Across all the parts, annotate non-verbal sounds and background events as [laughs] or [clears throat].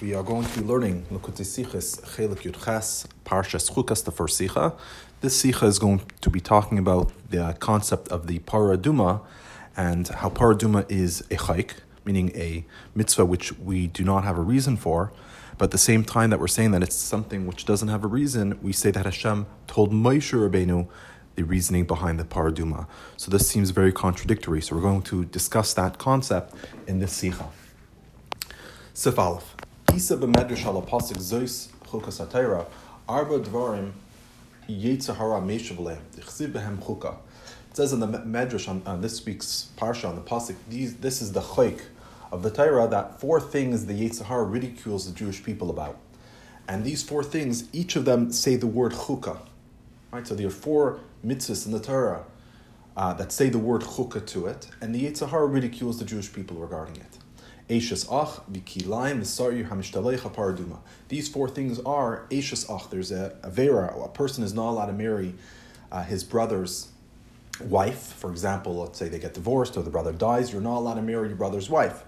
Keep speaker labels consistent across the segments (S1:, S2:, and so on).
S1: We are going to be learning Likutei Sichos Chelek Yud Ches Parshas Chukas, the first Sicha. This Sicha is going to be talking about the concept of the Paraduma and how Paraduma is a chayk, meaning a mitzvah which we do not have a reason for, but at the same time that we're saying that it's something which doesn't have a reason, we say that Hashem told Moshe Rabbeinu the reasoning behind the paraduma. So this seems very contradictory. So we're going to discuss that concept in this sicha. Sif Aleph. Isa b'medrash zois chukas arba dvarim yetzahara meshavleim dichsiv behem chuka. It says in the medrash on, on this week's parsha on the pasuk, this is the chayk of the Torah that four things the Yetzer Hara ridicules the Jewish people about. And these four things, each of them say the word chukah. Right? So there are four mitzvahs in the Torah uh, that say the word chukah to it, and the Yetzer Hara ridicules the Jewish people regarding it. Eishes ach hamishtaleicha paraduma. These four things are Eishes ach. There's a, a vera. A person is not allowed to marry uh, his brother's wife. For example, let's say they get divorced or the brother dies. You're not allowed to marry your brother's wife.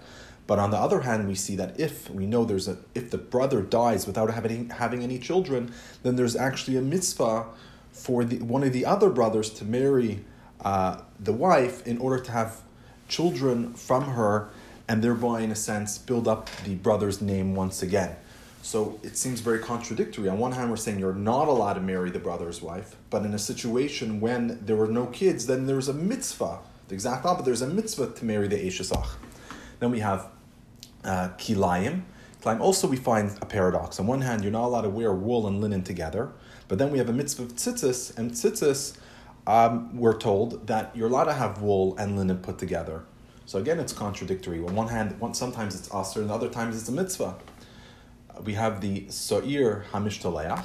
S1: But on the other hand, we see that if we know there's a if the brother dies without having having any children, then there's actually a mitzvah for the, one of the other brothers to marry uh, the wife in order to have children from her and thereby, in a sense, build up the brother's name once again. So it seems very contradictory. On one hand, we're saying you're not allowed to marry the brother's wife, but in a situation when there were no kids, then there's a mitzvah. The exact opposite, there's a mitzvah to marry the Eshesach. Then we have uh, kilayim. Kilayim. Also, we find a paradox. On one hand, you're not allowed to wear wool and linen together, but then we have a mitzvah of tzitzis, and tzitzis, um, we're told that you're allowed to have wool and linen put together. So again, it's contradictory. On one hand, one, sometimes it's aser, and other times it's a mitzvah. Uh, we have the Sa'ir Hamishtaleach,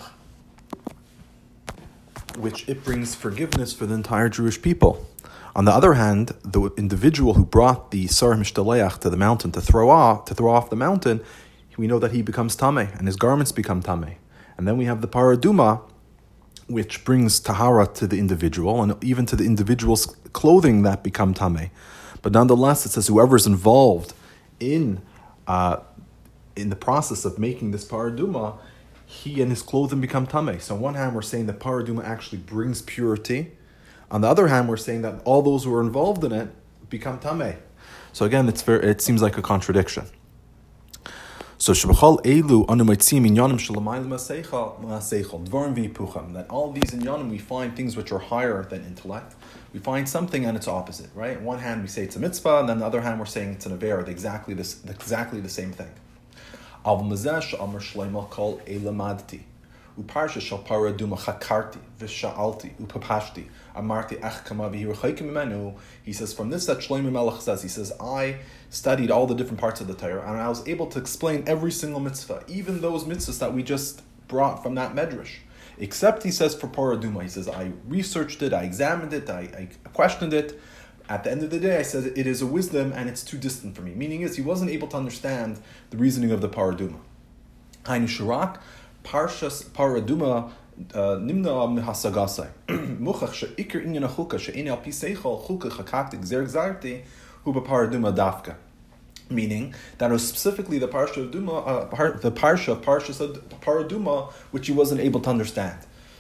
S1: which it brings forgiveness for the entire Jewish people. On the other hand, the individual who brought the Sar Mishtaleach to the mountain to throw off to throw off the mountain, we know that he becomes tame and his garments become tame. And then we have the paraduma, which brings tahara to the individual and even to the individual's clothing that become tame. But nonetheless, it says whoever is involved in uh, in the process of making this paraduma, he and his clothing become tame. So on one hand, we're saying that paraduma actually brings purity. On the other hand, we're saying that all those who are involved in it become tame. So again, it's very, it seems like a contradiction. So shebachal elu anu meitzim inyanim shalamayim maseichal maseichal dvarim. That all these inyanim we find things which are higher than intellect. We find something and its opposite, right? On one hand, we say it's a mitzvah, and then the other hand, we're saying it's an avera, exactly this, exactly the same thing. He says from this that Shlomo Melech says he says I studied all the different parts of the Torah and I was able to explain every single mitzvah, even those mitzvahs that we just brought from that medrash. Except he says for paraduma, he says I researched it, I examined it, I, I questioned it. At the end of the day, I said it is a wisdom and it's too distant for me. Meaning is he wasn't able to understand the reasoning of the paraduma. Hainu Shirak, Parshas Paraduma uh, Nimna [clears throat] huba paraduma dafka. Meaning that was specifically the parsha of Duma, uh, par, the parsha of Paraduma, which he wasn't able to understand.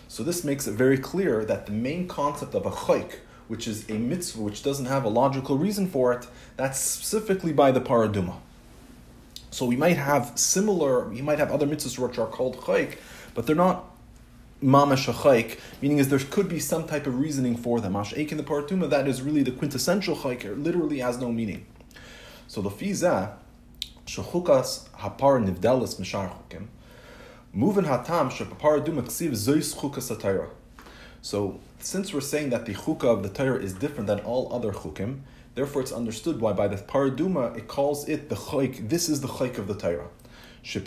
S1: So this makes it very clear that the main concept of a chayk, which is a mitzvah which doesn't have a logical reason for it, that's specifically by the paraduma. So we might have similar, we might have other mitzvahs which are called chayk, but they're not mamash chayk, meaning is there could be some type of reasoning for them. Ash'ek in the paratuma, that is really the quintessential chayk, it literally has no meaning. So the fiza, shechukas hapar nivdelis mishar chukim, moving hatam chukas atayra. So since we're saying that the chukah of the Torah is different than all other chukim, therefore it's understood why by the paraduma it calls it the chayk. This is the chayk of the Torah. Because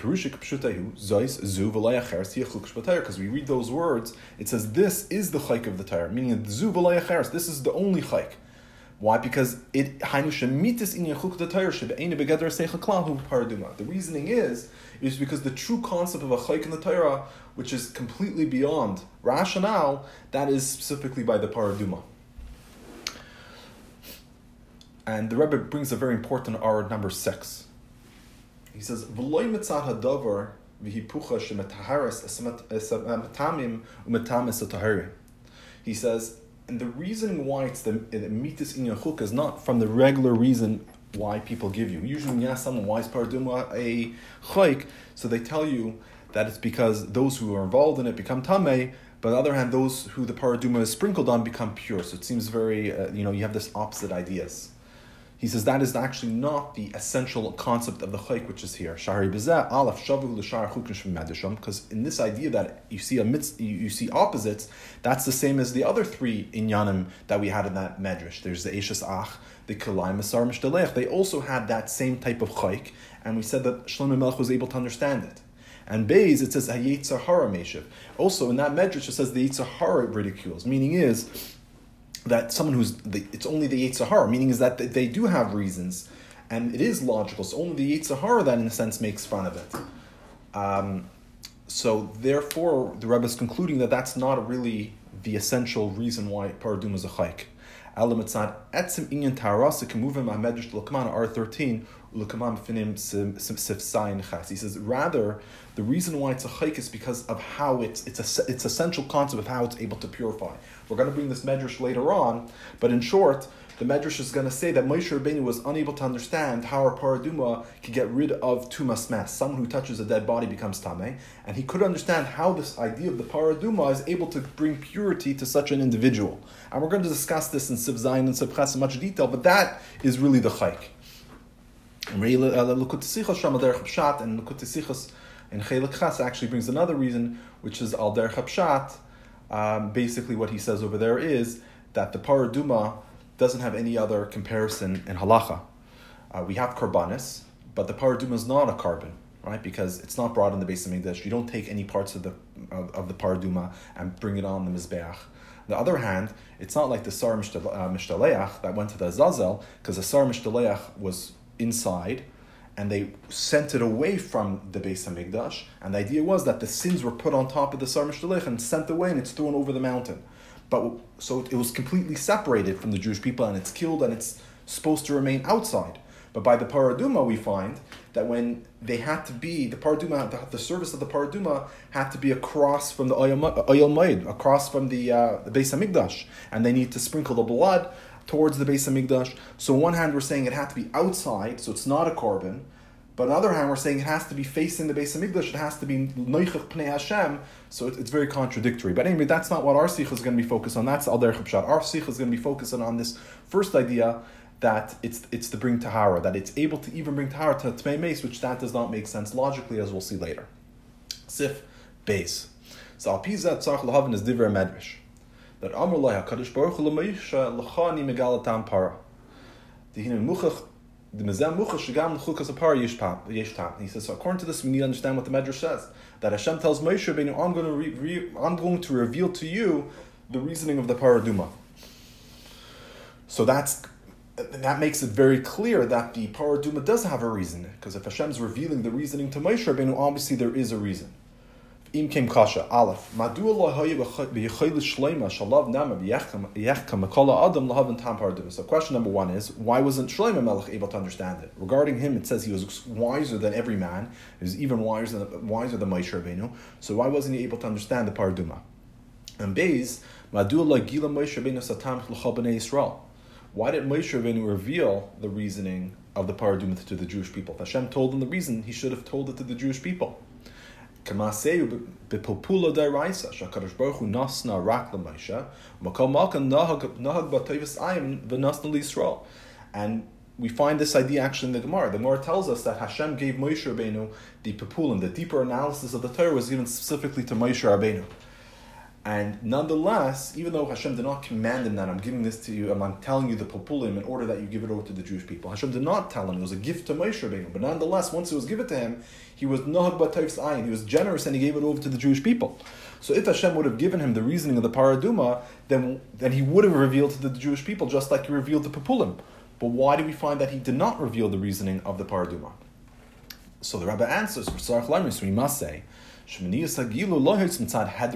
S1: we read those words, it says this is the chayk of the Torah, meaning zu This is the only chayk. Why? Because it. The reasoning is is because the true concept of a chayk in the Torah, which is completely beyond rationale, that is specifically by the paraduma. And the Rebbe brings a very important R number six. He says, "V'loy mitzad hadavar v'hipucha shemetaharis esamatamim umetamis ataharim." He says, and the reason why it's the, mitis in your chuk is not from the regular reason why people give you. Usually, when you ask someone why is paraduma a chayk, so they tell you that it's because those who are involved in it become tamei. But on the other hand, those who the paraduma is sprinkled on become pure. So it seems very, uh, you know, you have this opposite ideas. He says that is actually not the essential concept of the chayk which is here. Shahari bezeh alaf shavu l'shar chukin Because in this idea that you see a mitz, you, see opposites, that's the same as the other three inyanim that we had in that medrash. There's the eshes ach, the kalai masar mishtalech. They also had that same type of chayk, and we said that Shlomo Melech was able to understand it. And Beis, it says Hayetzar Hara Meshiv. Also, in that medrash, it says the Yetzar Hara ridicules. Meaning is that someone who's the, it's only the Yetzer Hara, meaning is that they do have reasons, and it is logical. So only the Yetzer Hara that, in a sense, makes fun of it. Um, so therefore, the Rebbe is concluding that that's not really the essential reason why paradum is a chayk. Elamitzad etzim inyan tarasa kemuvim ha'medrash l'kamana R13 l'kamam finim sif sayin chas. He says rather the reason why it's a chayk is because of how it's it's a it's essential concept of how it's able to purify. We're going to bring this medrash later on, but in short, the medrash is going to say that Moshe Rabbeinu was unable to understand how a paraduma could get rid of tumas meis. Someone who touches a dead body becomes tame, and he could understand how this idea of the paraduma is able to bring purity to such an individual. And we're going to discuss this in Sif Zayin and Sif Ches in much detail, but that is really the uh, chayk. And Lukut in Chelek Chas actually brings another reason, which is Al Der Pshat. Um, basically, what he says over there is that the Paraduma doesn't have any other comparison in Halacha. Uh, we have Korbanos, but the Paraduma is not a korban, right? Because it's not brought in the base of English. You don't take any parts of the of, of the Paraduma and bring it on the Mizbeach. On the other hand, it's not like the Sar Mishtaleach uh, that went to the Azazel, because the Sar Mishtaleach was inside, and they sent it away from the Beis Hamikdash. And the idea was that the sins were put on top of the Sar Mishtalech and sent away, and it's thrown over the mountain. But so it was completely separated from the Jewish people, and it's killed, and it's supposed to remain outside. But by the Paraduma, we find that when they had to be the Paraduma, the, the service of the Paraduma had to be across from the Oyel Maid, across from the uh, the Beis Hamikdash, and they need to sprinkle the blood towards the base of Hamikdash. So on one hand, we're saying it has to be outside, so it's not a korban. But on the other hand, we're saying it has to be facing the base of Hamikdash. It has to be noichach pnei Hashem. So it, it's very contradictory. But anyway, that's not what our sikh is going to be focused on. That's al derech Our sikh is going to be focusing on this first idea that it's it's to bring tahara, that it's able to even bring tahara to tmei meis, which that does not make sense logically, as we'll see later. Sif base. So al pizat tzarch lahavin is divrei medrash that Amr Loy HaKadosh Baruch Hu L'Moshe L'chani Megalatam Para. The Hinu Muchach the Mezem Muchach Shagam L'chukas Apara Yesh Tam. He says, so according to this, we need to understand what the Medrash says. That Hashem tells Moshe Rabbeinu, I'm going to, re- re- I'm going to reveal to you the reasoning of the Paraduma. So that's that makes it very clear that the Paraduma does have a reason. Because if Hashem's revealing the reasoning to Moshe Rabbeinu, obviously there is a reason. Im Kim Kasha, Aleph. Madu adam. So question number one is, why wasn't Shlomo Melech able to understand it? Regarding him, it says he was wiser than every man. He was even wiser than, wiser than Moshe Rabbeinu. So why wasn't he able to understand the paraduma? And Beis, Madu gila Moshe Rabbeinu satam l'chol b'nei Yisrael. Why did Moshe Rabbeinu reveal the reasoning of the paraduma to the Jewish people? Hashem told him the reason, he should have told it to the Jewish people. Shakadosh baruch hu nasna rak makol malkan nahag nahag ayim v'nasna and we find this idea actually in the Gemara. The Gemara tells us that Hashem gave Moshe Rabbeinu the pepulim, the deeper analysis of the Torah was given specifically to Moshe Rabbeinu. And nonetheless, even though Hashem did not command him that I'm giving this to you, I'm telling you the populim in order that you give it over to the Jewish people, Hashem did not tell him it was a gift to Moshe Rabbeinu. But nonetheless, once it was given to him, he was nahag b'tayf's ayin. He was generous and he gave it over to the Jewish people. So if Hashem would have given him the reasoning of the paraduma, then then he would have revealed to the Jewish people just like he revealed the populim. But why do we find that he did not reveal the reasoning of the paraduma? So the Rebbe answers, we must say Mitzad had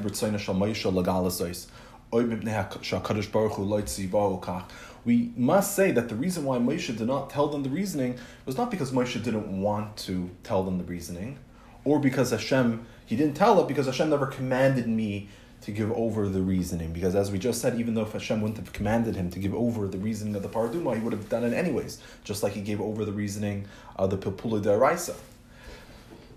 S1: we must say that the reason why Moshe did not tell them the reasoning was not because Moshe didn't want to tell them the reasoning, or because Hashem, he didn't tell it because Hashem never commanded me to give over the reasoning. Because as we just said, even though Hashem wouldn't have commanded him to give over the reasoning of the Paraduma, he would have done it anyways, just like he gave over the reasoning of the Pilpula Daraisa.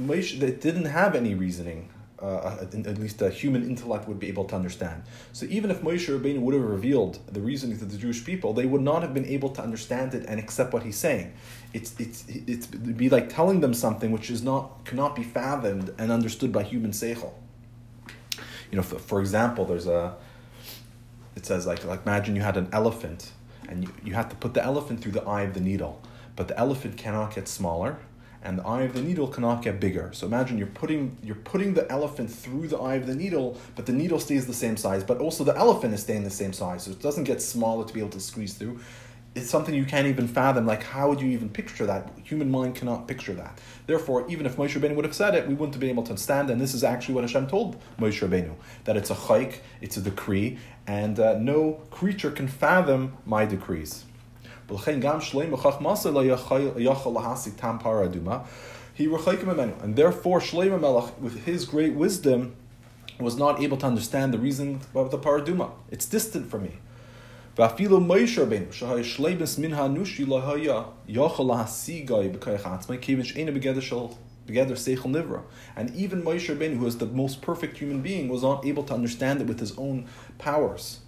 S1: Moshe that didn't have any reasoning uh, at least a human intellect would be able to understand. So even if Moshe Rabbeinu would have revealed the reasoning to the Jewish people, they would not have been able to understand it and accept what he's saying. It's it's it's it'd be like telling them something which is not cannot be fathomed and understood by human seichel. You know, for, for example, there's a. It says like like imagine you had an elephant, and you, you had to put the elephant through the eye of the needle, but the elephant cannot get smaller and the eye of the needle cannot get bigger. So imagine you're putting you're putting the elephant through the eye of the needle, but the needle stays the same size, but also the elephant is staying the same size, so it doesn't get smaller to be able to squeeze through. It's something you can't even fathom. Like, how would you even picture that? Human mind cannot picture that. Therefore, even if Moshe Rabbeinu would have said it, we wouldn't have been able to understand. And this is actually what Hashem told Moshe Rabbeinu that it's a chayk, it's a decree, and uh, no creature can fathom my decrees. He and therefore Shlomo Melech, with his great wisdom, was not able to understand the reason of the paraduma. It's distant from me. ואפילו מוישה רבינו, שהיה שלבס מן האנושי לא היה יכול להשיגה בכוח עצמי, כיוון שאינו בגדר של בגדר seichel nivra. And even Moshe Rabbeinu, who is the most perfect human being, was not able to understand it with his own powers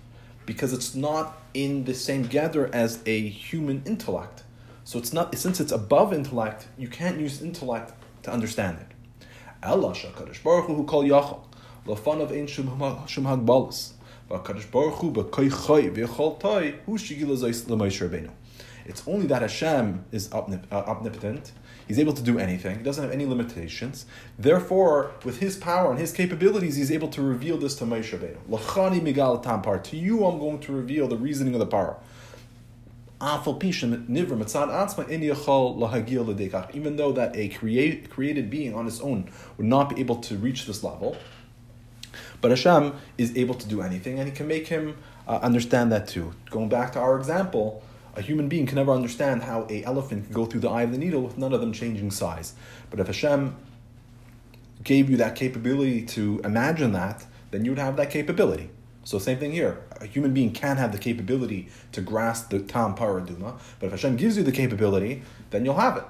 S1: because it's not in the same gather as a human intellect. So it's not since it's above intellect, you can't use intellect to understand it. Ela Shakadosh Baruch Hu call Yachal, of Ein Shum Hagbalas, Vakadosh Baruch Hu B'Koy Choy V'Yachal Toy Hu Shigila Zayis Rabbeinu. It's only that Hashem is uh, omnipotent. He's able to do anything. He doesn't have any limitations. Therefore, with his power and his capabilities, he's able to reveal this to Moshe Rabbeinu. Lachani migal tampar. To you, I'm going to reveal the reasoning of the power. Even though that a create, created being on its own would not be able to reach this level, but Hashem is able to do anything, and He can make him uh, understand that too. Going back to our example, a human being can never understand how a elephant can go through the eye of the needle with none of them changing size. But if Hashem gave you that capability to imagine that, then you would have that capability. So same thing here. A human being can have the capability to grasp the tam paraduma, but if Hashem gives you the capability, then you'll have it.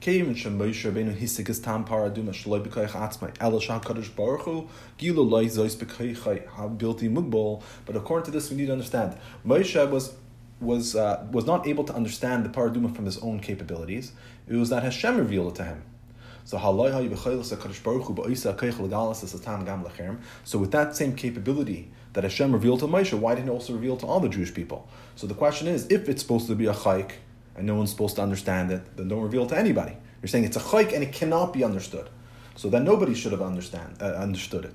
S1: Came and Moshe Rabbeinu hisigas tam paraduma shaloi b'koich atzmai ela shah kadosh baruch hu gilu loy zois b'koichai habilti mugbol. But according to this, we need to understand Moshe was was uh, was not able to understand the paraduma from his own capabilities. It was that Hashem revealed it to him. So So with that same capability that Hashem revealed to Moshe, why didn't he also reveal to all the Jewish people? So the question is, if it's supposed to be a chayk, and no one's supposed to understand it, then don't reveal it to anybody. You're saying it's a chayk and it cannot be understood. So then nobody should have understand, uh, understood it.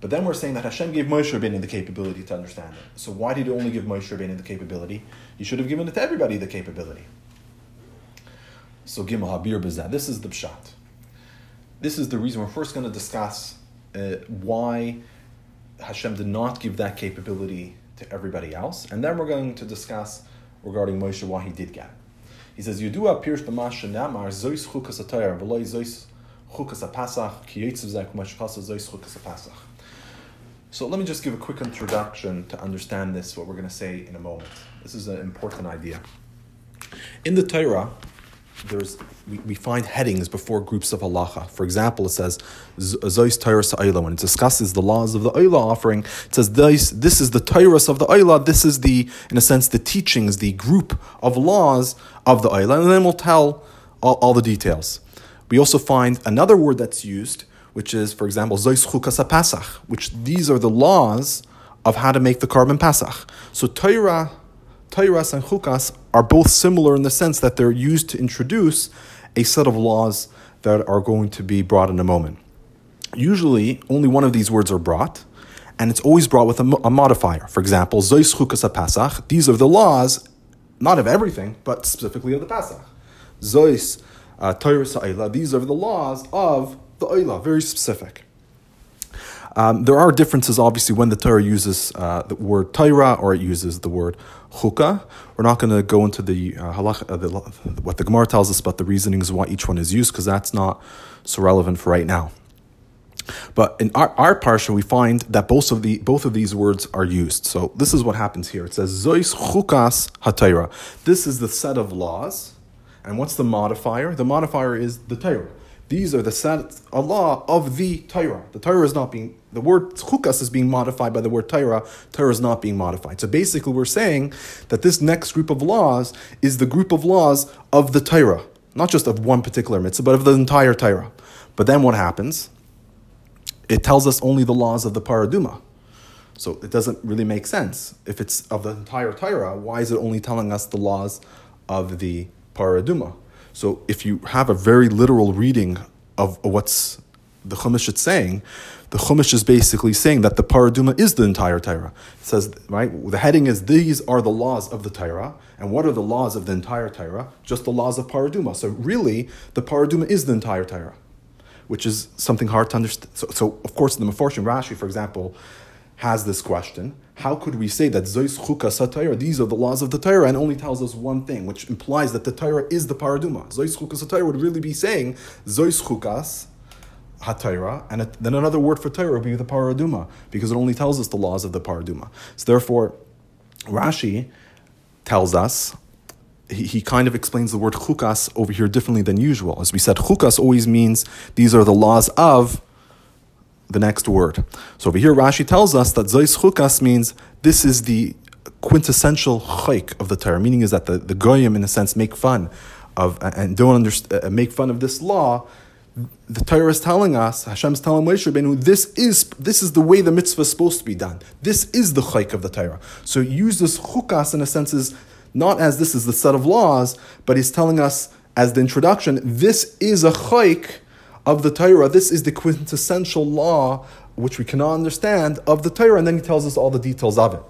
S1: But then we're saying that Hashem gave Moshe Rabbeinu the capability to understand it. So why did he only give Moshe Rabbeinu the capability? He should have given it to everybody the capability. So Gimel Habir Bezah. This is the pshat. This is the reason we're first going to discuss uh, why Hashem did not give that capability to everybody else, and then we're going to discuss regarding Moshe why he did get it. He says, Yudua Pirsh B'mash Shenamar Zois Chukas Atayar V'loi Zois Chukas Apasach Ki Yitzav Zek Mashchasa Zois Chukas Apasach. So let me just give a quick introduction to understand this, what we're going to say in a moment. This is an important idea. In the Torah, there's we, we find headings before groups of halacha. For example, it says Zois Tyrus Ayla. When it discusses the laws of the Ayla offering, it says this, this is the Tyrus of the Ayla, this is the, in a sense, the teachings, the group of laws of the Ayla, and then we'll tell all, all the details. We also find another word that's used, which is, for example, Zois Chukas Pasach, which these are the laws of how to make the korban Pasach. So Torah, Torahs and Chukas are both similar in the sense that they're used to introduce a set of laws that are going to be brought in a moment. Usually, only one of these words are brought, and it's always brought with a, a modifier. For example, Zois Chukas Pesach. These are the laws, not of everything, but specifically of the Pasach. Zois uh, Torah These are the laws of the Oila, very specific. Um, there are differences, obviously, when the Torah uses uh, the word Torah or it uses the word Chukah. We're not going to go into the, uh, halach, uh, the, what the Gemara tells us about the reasonings why each one is used, because that's not so relevant for right now. But in our, our parsha, we find that both of the both of these words are used. So this is what happens here. It says Zois chukas hatayra. This is the set of laws, and what's the modifier? The modifier is the Torah. These are the set Allah of the Torah. The Torah is not being the word chukas is being modified by the word Torah. Torah is not being modified. So basically, we're saying that this next group of laws is the group of laws of the Torah, not just of one particular mitzvah, but of the entire Torah. But then what happens? It tells us only the laws of the paraduma. So it doesn't really make sense. If it's of the entire Torah, why is it only telling us the laws of the paraduma? So if you have a very literal reading of what's the Chumash is saying, the Chumash is basically saying that the paraduma is the entire Torah. It says, right, the heading is these are the laws of the Torah. And what are the laws of the entire Torah? Just the laws of paraduma. So really, the paraduma is the entire Torah, which is something hard to understand. So, so of course, the Meforshim Rashi, for example, has this question how could we say that Zois Chukas HaTorah, these are the laws of the Torah, and only tells us one thing, which implies that the Torah is the Paraduma. Zois Chukas HaTorah would really be saying Zois Chukas HaTorah, and then another word for Torah would be the Paraduma, because it only tells us the laws of the Paraduma. So therefore, Rashi tells us, he, he kind of explains the word chukas over here differently than usual. As we said, chukas always means these are the laws of the next word. So over here, Rashi tells us that Zois Chukas means this is the quintessential chayk of the Torah, meaning is that the, the goyim, in a sense, make fun of and don't understand, uh, make fun of this law. The Torah is telling us, Hashem is telling Moshe Rabbeinu, this is this is the way the mitzvah is supposed to be done. This is the chayk of the Torah. So use this chukas in a sense is not as this is the set of laws, but he's telling us as the introduction, this is a chayk of the Torah. This is the quintessential law which we cannot understand of the Torah, and then he tells us all the details of it.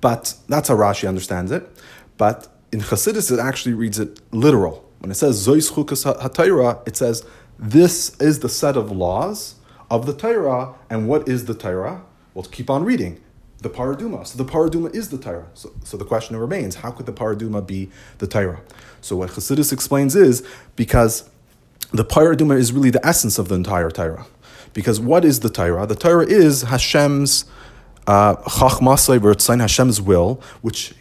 S1: But that's how Rashi understands it. But in Chassidus, it actually reads it literal. When it says Zois Chukas HaTorah, it says this is the set of laws of the Torah, and what is the Torah? Well, keep on reading. The Paraduma. So the Paraduma is the Torah. So, so the question remains, how could the Paraduma be the Torah? So what Chassidus explains is because the paraduma is really the essence of the entire Torah. Because what is the Torah? The Torah is Hashem's uh, chachmasay uh, Hashem's will, which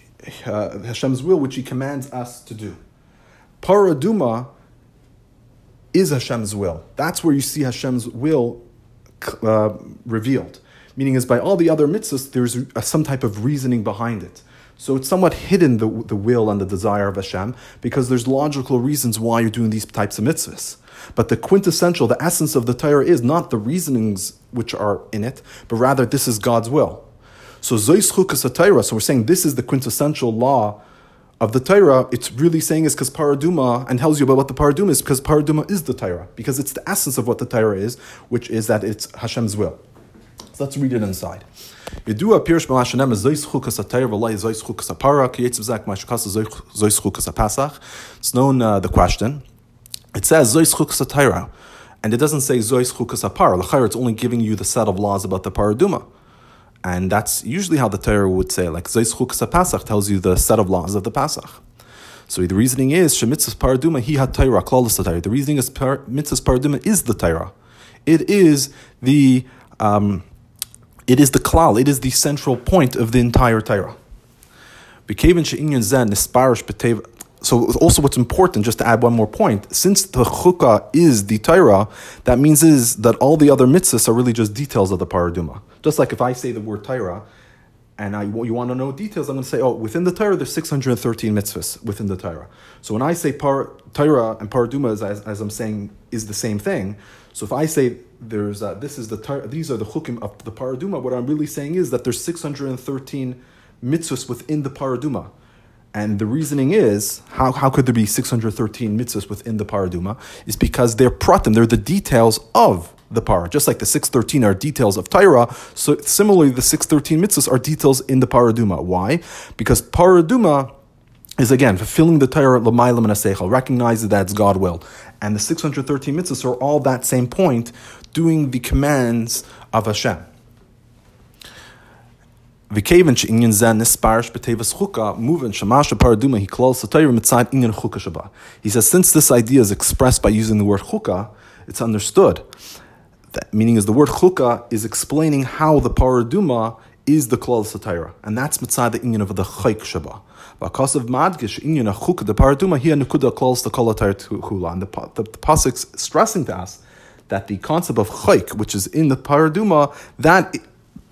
S1: uh, Hashem's will, which He commands us to do. Paraduma is Hashem's will. That's where you see Hashem's will uh, revealed. Meaning, is by all the other mitzvahs, there's some type of reasoning behind it. So it's somewhat hidden the, the will and the desire of Hashem because there's logical reasons why you're doing these types of mitzvahs. But the quintessential, the essence of the Torah is not the reasonings which are in it, but rather this is God's will. So Zois Chukas Torah, so we're saying this is the quintessential law of the Torah, it's really saying is because paraduma and tells you about what the paraduma is because paraduma is the Torah because it's the essence of what the Torah is, which is that it's Hashem's will. Let's read it inside. It's known uh, the question. It says Zois Chukas Atayra, and it doesn't say Zois Chukas Apara. L'chayr, it's only giving you the set of laws about the Paraduma. And that's usually how the Torah would say, like Zois Chukas tells you the set of laws of the Pasach. So the reasoning is Shemitzvah Paraduma Hi Hat Torah Klaus The reasoning is Mitzvah Paraduma is the Torah. It is the um, it is the klal, it is the central point of the entire Torah. So also what's important, just to add one more point, since the chukah is the Torah, that means is that all the other mitzvahs are really just details of the paraduma. Just like if I say the word Torah, and I, you want to know details, I'm going to say, oh, within the Torah, there's 613 mitzvahs within the Torah. So when I say par, Torah and paraduma, as, as I'm saying, is the same thing. So if I say there's uh, this is the these are the chukim of the paraduma, what I'm really saying is that there's 613 mitzvahs within the paraduma. And the reasoning is how, how could there be 613 mitzvahs within the paraduma? Is because they're pratim, they're the details of the para. Just like the 613 are details of Torah, so similarly the 613 mitzvahs are details in the paraduma. Why? Because paraduma is again fulfilling the Torah l'maylam and aseichel, recognizes that it's God will. And the 613 mitzvahs are all that same point, doing the commands of Hashem. V'keven she'inyan zen nisparish b'tevas chuka moving shamasha paraduma he calls satayr mitzad inyan chuka shaba. He says since this idea is expressed by using the word chuka, it's understood. That meaning is the word chuka is explaining how the paraduma is the klal satayra, and that's mitzad the inyan of the chayk shaba. Because of madgish chuka the paraduma here nekuda klal the kol hula, and the the, the pasuk's stressing to us that the concept of chayk, which is in the paraduma, that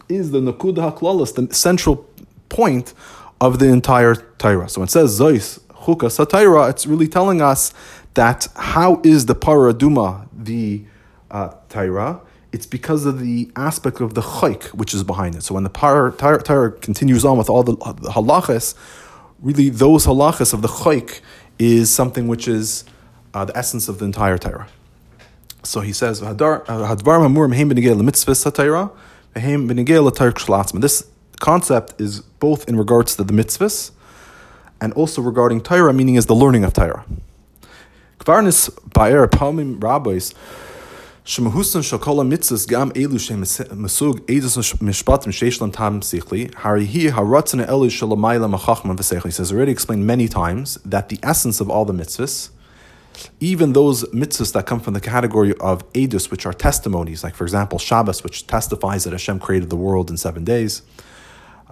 S1: is the Nakuda HaKlalis, the central point of the entire Torah. So when it says Zois Chuka Satira, it's really telling us that how is the Paraduma the uh? It's because of the aspect of the chayk which is behind it. So when the Torah continues on with all the, the halachas, really those halachas of the chayk is something which is uh, the essence of the entire Torah. So he says, Satira. This concept is both in regards to the mitzvahs and also regarding Torah, meaning is the learning of Torah. Kvarnis Baer Palmim Rabbis Shemahusan Shakola Mitzvahs Gam Elu Shem Mesug Edus Mishpatim Sheishlam Tam Sichli Harihi Haratzana Elu Shalamayla Machachman Vesechli. He says already explained many times that the essence of all the mitzvahs even those mitzvahs that come from the category of edus, which are testimonies, like for example Shabbos, which testifies that Hashem created the world in seven days,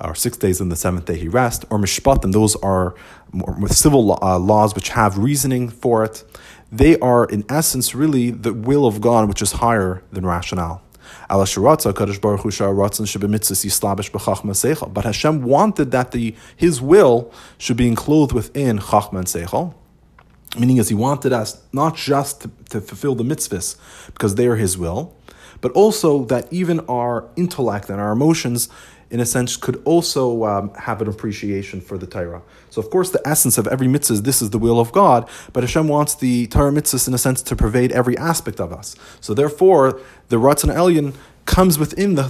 S1: or six days, and the seventh day he rest, or mishpatim, those are with civil uh, laws which have reasoning for it. They are in essence really the will of God, which is higher than rationale. But Hashem wanted that the His will should be enclosed within Chachma and Seichel. Meaning, as he wanted us not just to, to fulfill the mitzvahs because they are his will, but also that even our intellect and our emotions, in a sense, could also um, have an appreciation for the Torah. So, of course, the essence of every mitzvah is this is the will of God, but Hashem wants the Torah mitzvahs, in a sense, to pervade every aspect of us. So, therefore, the Ratzon Elyon comes within the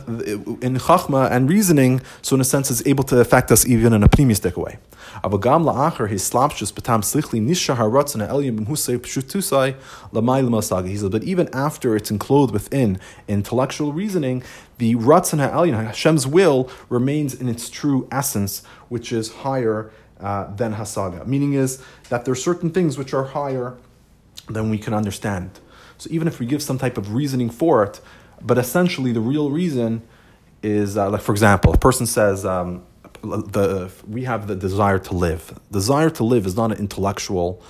S1: in chachma and reasoning, so in a sense is able to affect us even in a pneumistic way. Avagam la'acher betam slichli nisha masagi. He says, but even after it's enclosed within intellectual reasoning, the ratzon ha'elyon Hashem's will remains in its true essence, which is higher uh, than hasaga. Meaning is that there are certain things which are higher than we can understand. So even if we give some type of reasoning for it, but essentially the real reason is uh, like for example, a person says. Um, the we have the desire to live. Desire to live is not an intellectual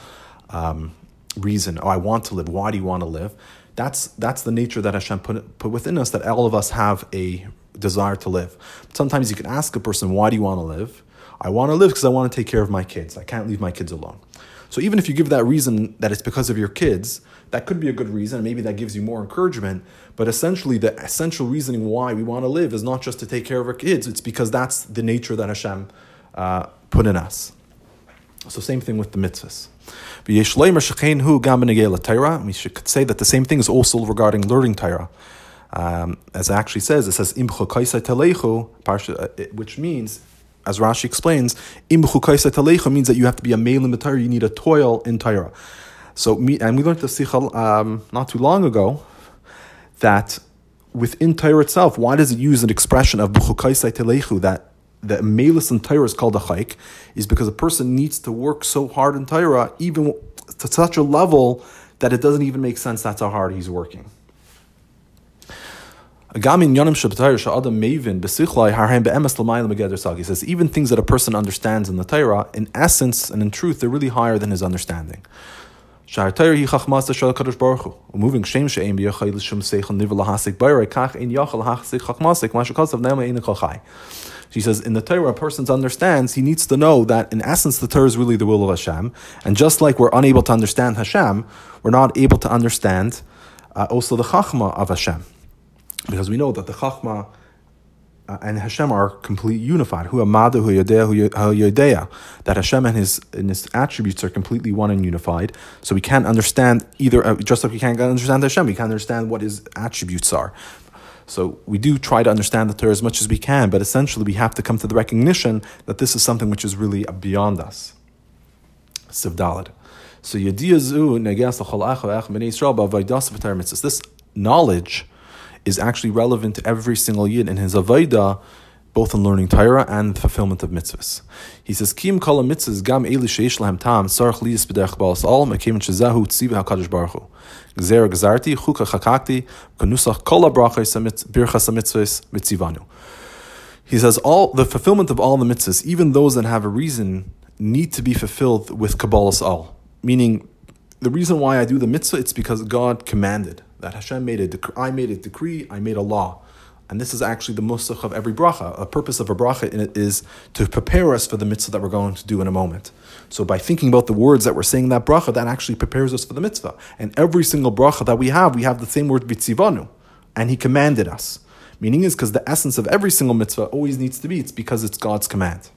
S1: um, reason. Oh, I want to live. Why do you want to live? That's that's the nature that Hashem put put within us. That all of us have a desire to live. Sometimes you can ask a person, "Why do you want to live?" I want to live because I want to take care of my kids. I can't leave my kids alone. So even if you give that reason that it's because of your kids, that could be a good reason. Maybe that gives you more encouragement. But essentially, the essential reasoning why we want to live is not just to take care of our kids. It's because that's the nature that Hashem uh, put in us. So same thing with the mitzvahs. We should say that the same thing is also regarding learning Torah. Um, as it actually says, it says, uh, which means as Rashi explains, means that you have to be a male in Torah, you need a toil in Torah. So, and we learned the Sichel um, not too long ago that within Torah itself, why does it use an expression of that the melis in Torah is called a chayk, is because a person needs to work so hard in Torah, even to such a level that it doesn't even make sense that's how hard he's working. He says, even things that a person understands in the Torah, in essence and in truth, they're really higher than his understanding. She says, in the Torah, a person understands, he needs to know that in essence, the Torah is really the will of Hashem. And just like we're unable to understand Hashem, we're not able to understand uh, also the Chachma of Hashem. Because we know that the Chachma uh, and Hashem are completely unified. Hu amada, hu yodea, that Hashem and his and his attributes are completely one and unified. So we can't understand either. Uh, just like we can't understand Hashem, we can't understand what his attributes are. So we do try to understand the Torah as much as we can, but essentially we have to come to the recognition that this is something which is really beyond us. Sivdalad. So Yediyazu Negas This knowledge is actually relevant to every single yid in his avodah, both in learning Torah and the fulfillment of mitzvahs. He says, "Kim kol mitzvahs gam eli sheish lahem tam sarach liyis b'derech balas al mekim shezahu tziva hakadosh baruch hu gzer gzarti chuka chakakti kanusach kol habrachos birchas mitzvahs mitzivanu." He says, all the fulfillment of all the mitzvahs, even those that have a reason, need to be fulfilled with kabbalas al. Meaning, the reason why I do the mitzvah, it's because God commanded that Hashem made a decree, I made a decree, I made a law. And this is actually the nusach of every bracha. A purpose of a bracha in it is to prepare us for the mitzvah that we're going to do in a moment. So by thinking about the words that we're saying that bracha, that actually prepares us for the mitzvah. And every single bracha that we have, we have the same word bitzivanu. And he commanded us. Meaning is because the essence of every single mitzvah always needs to be, it's because it's God's command.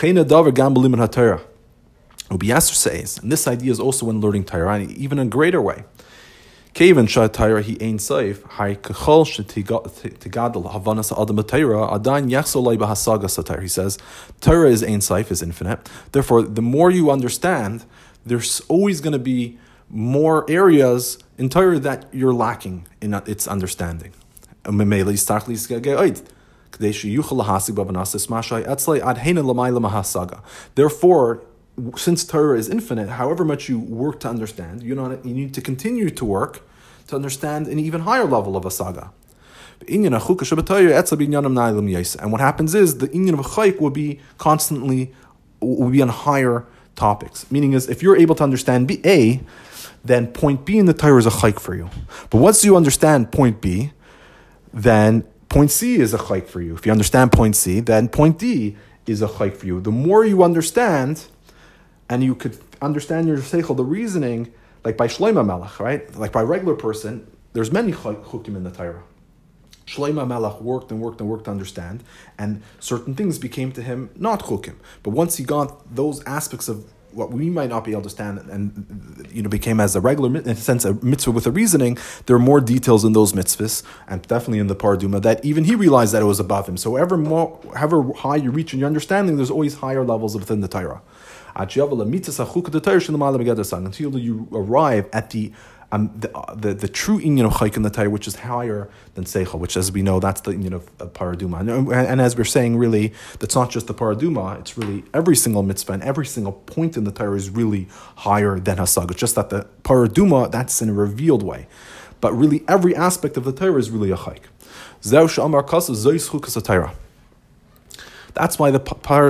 S1: And this idea is also when learning Torah, even in a greater way. Kaven Shatira he ain safe, Hai Kachol Shetigadal Havanas Adam Torah, Adan Yachsolai Bahasaga Satir. He says, Torah is ain safe, is infinite. Therefore, the more you understand, there's always going to be more areas in Torah that you're lacking in its understanding. Umm, Therefore, since Torah is infinite, however much you work to understand, you know you need to continue to work to understand an even higher level of a saga. And what happens is the inyan of a chayk will be constantly will be on higher topics. Meaning is if you're able to understand B, A, then point B in the Torah is a chayk for you. But once you understand point B, then point C is a chayk for you. If you understand point C, then point D is a chayk for you. The more you understand, and you could understand your seichel, the reasoning, like by Shloima Melech, right? Like by regular person, there's many chukim in the Torah. Shloima Melech worked and worked and worked to understand, and certain things became to him not chukim. But once he got those aspects of what we might not be able to stand and you know became as a regular in a sense a mitzvah with a reasoning there are more details in those mitzvahs and definitely in the paraduma that even he realized that it was above him so ever more however high you reach in your understanding there's always higher levels within the Torah until you arrive at the um, the, uh, the, the true inyan of chayk in the which is higher than seichel, which, as we know, that's the inyan of, of paraduma. And, and, and, as we're saying, really, that's not just the paraduma; it's really every single mitzvah and every single point in the Torah is really higher than hasag. It's just that the paraduma that's in a revealed way, but really every aspect of the Torah is really a chayk. That's why the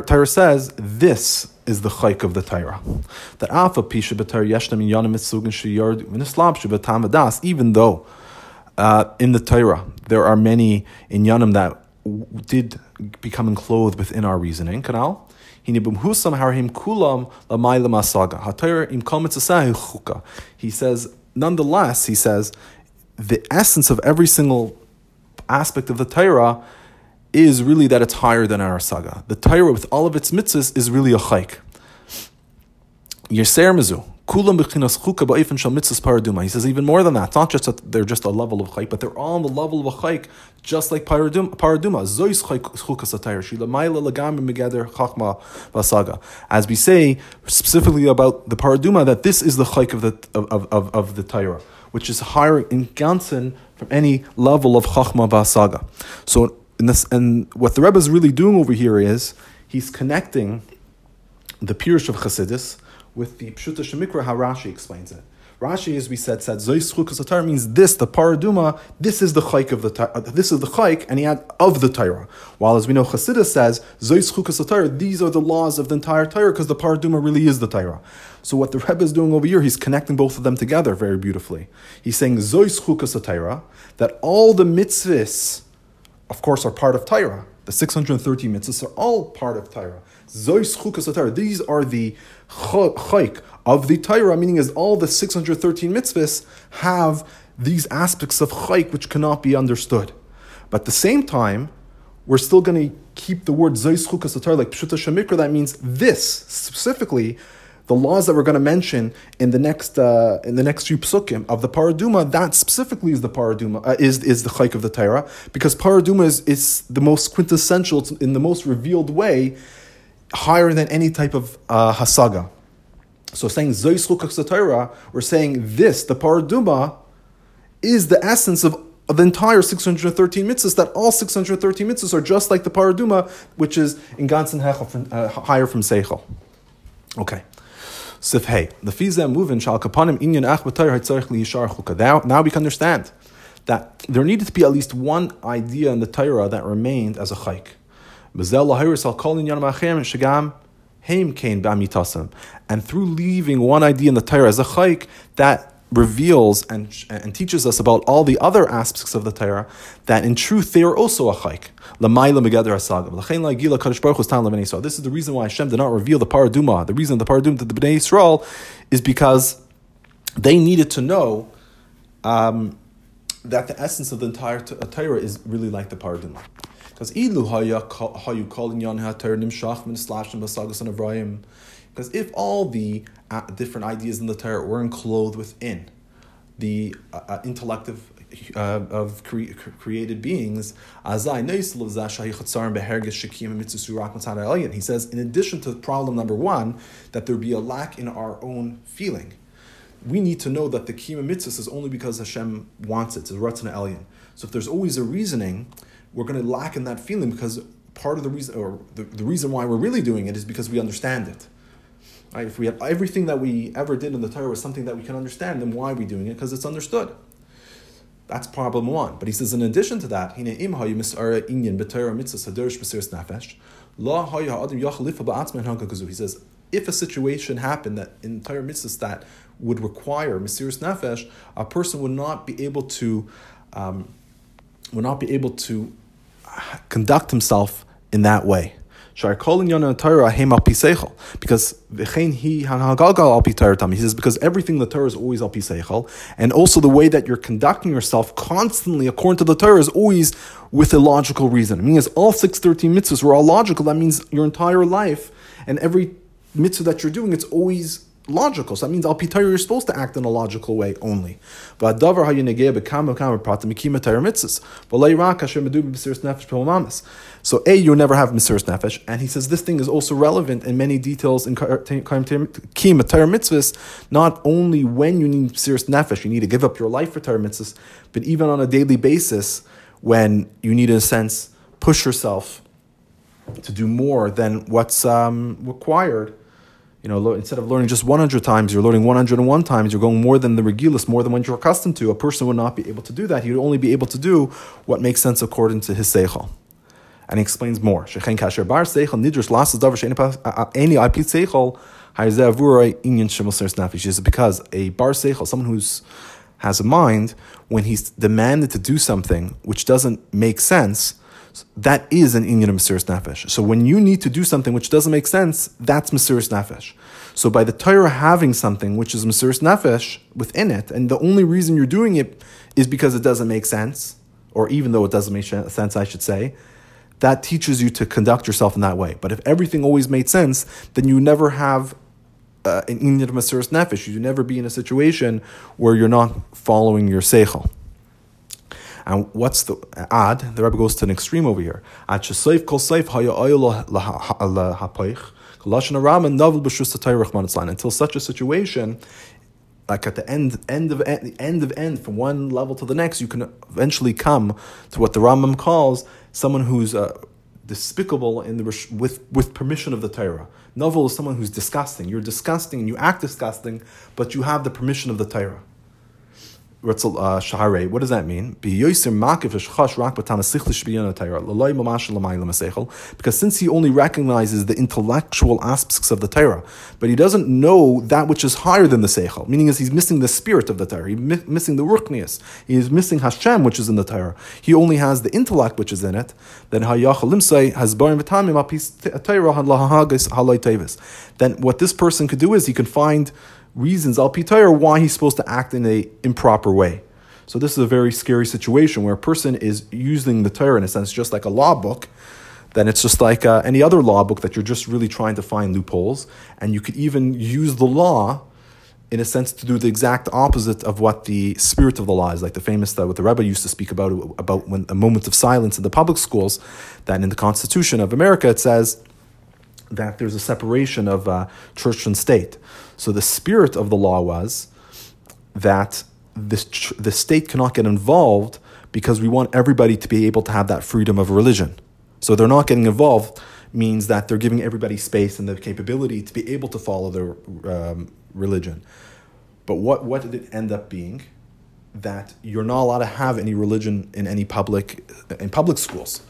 S1: Torah says this is the chayk of the Torah. That alpha pisha b'Torah yeshnem yanim mitzugin sheyard v'nislab sheb'tam das. Even though uh, in the Torah there are many inyanim that did become enclosed within our reasoning. Kanal. He says, nonetheless, he says, the essence of every single aspect of the Torah is really that it's higher than our saga. The Torah, with all of its mitzvahs, is really a chayk. Yeser mizu. He says even more than that. It's not just that they're just a level of chayk, but they're on the level of a chayk, just like paraduma. As we say specifically about the paraduma, that this is the chayk of the of, of, of the Torah, which is higher in ganzen from any level of chachma v'saga. So in this, and what the Rebbe is really doing over here is he's connecting the Pirush of Chassidus with the Pshuta Shemikra, how Rashi explains it. Rashi, as we said, said Chukas means this, the paraduma, this is the chayk of the uh, this is the chayk, and he had of the Torah. While as we know, Chassidus says Zois Chukas these are the laws of the entire Torah because the paraduma really is the Torah. So what the Rebbe is doing over here, he's connecting both of them together very beautifully. He's saying Zois Chukas that all the mitzvahs of course, are part of Torah. the 613 mitzvahs are all part of Torah. Zois. These are the chayk of the Torah, meaning is all the 613 mitzvahs have these aspects of chayk which cannot be understood. But at the same time, we're still going to keep the word Zois like Pshuta Shemikra. That means this specifically the laws that we're going to mention in the next uh, in the next few psukim of the paraduma, that specifically is the paraduma uh, is is the chayk of the Torah because paraduma is, is the most quintessential in the most revealed way, higher than any type of uh, hasaga. So saying zois Torah, we're saying this the paraduma is the essence of of the entire 613 mitzvahs, that all 613 mitzvahs are just like the paraduma, which is in Gansen Hechel, uh, higher from Seichel. Okay. Sif hey, the fiza moving shal kapanim inyan ach Now, now we can understand that there needed to be at least one idea in the Torah that remained as a chayk. And through leaving one idea in the Torah as a chayk, that reveals and, and teaches us about all the other aspects of the Torah, that in truth they are also a chayk. This is the reason why Hashem did not reveal the paraduma. The reason the paraduma to the Bnei Yisrael is because they needed to know um, that the essence of the entire Torah is really like the paraduma. Because. Because if all the uh, different ideas in the Torah were enclosed within the uh, uh intellective uh, of cre- created beings, he says, in addition to problem number one, that there be a lack in our own feeling, we need to know that the kima mitzvah is only because Hashem wants it, it's ratzon elyon. So if there's always a reasoning, we're going to lack in that feeling because part of the reason, or the, the reason why we're really doing it is because we understand it. Right? If we have everything that we ever did in the Torah was something that we can understand, then why are we doing it? Because it's understood. That's problem one. But he says, in addition to that, he says, if a situation happened that in Torah mitzvahs that would require Mesiris Nefesh, a person would not be able to um, would not be able to conduct himself in that way. Because he says because everything in the Torah is always al piseichel, and also the way that you're conducting yourself constantly according to the Torah is always with a logical reason. It means all six thirteen mitzvahs were all logical. That means your entire life and every mitzvah that you're doing, it's always logical. So that means al pitayr you're supposed to act in a logical way only. But davar nefesh. So a you'll never have mesiris nefesh, and he says this thing is also relevant in many details in kima tayr mitzvahs. Not only when you need mesiris nefesh, you need to give up your life for tayr mitzvahs, but even on a daily basis when you need in a sense push yourself to do more than what's um, required you know, instead of learning just 100 times, you're learning 101 times, you're going more than the regulus, more than what you're accustomed to. A person would not be able to do that. He would only be able to do what makes sense according to his seichel. And he explains more. Shechen kasher bar seichel nidrus lasses davar any ip seichel hayzevurai inyan shemusers He says, because a bar seichel, someone who's has a mind, when he's demanded to do something which doesn't make sense, that is an inyan of Mesiris Nefesh. So when you need to do something which doesn't make sense, that's Mesiris Nefesh. So by the Torah having something which is Mesiris Nefesh within it, and the only reason you're doing it is because it doesn't make sense, or even though it doesn't make sense, I should say, that teaches you to conduct yourself in that way. But if everything always made sense, then you never have uh, an inyan of Mesiris Nefesh. You never be in a situation where you're not following your seichel. And what's the ad? The Rebbe goes to an extreme over here. At shesayf kol sayf haya Until such a situation, like at the end, end of end, end of end, from one level to the next, you can eventually come to what the Rambam calls someone who's uh, despicable in the with with permission of the Torah. Naval is someone who's disgusting. You're disgusting and you act disgusting, but you have the permission of the Torah Uh, Shahare, what does that mean? Because since he only recognizes the intellectual aspects of the Torah, but he doesn't know that which is higher than the Seichel, meaning is he's missing the spirit of the Torah, he's missing the Ruchnias, he is missing Hashem, which is in the Torah. He only has the intellect which is in it. Then Then what this person could do is he can find reasons al pitayr why he's supposed to act in a improper way. So this is a very scary situation where a person is using the Torah in a sense just like a law book. Then it's just like uh, any other law book that you're just really trying to find loopholes, and you could even use the law in a sense to do the exact opposite of what the spirit of the law is, like the famous that uh, what the Rebbe used to speak about about when a moment of silence in the public schools, that in the Constitution of America it says that there's a separation of uh, church and state. So the spirit of the law was that this, the state cannot get involved because we want everybody to be able to have that freedom of religion. So they're not getting involved means that they're giving everybody space and the capability to be able to follow their um, religion. But what, what did it end up being? That you're not allowed to have any religion in any public in public schools.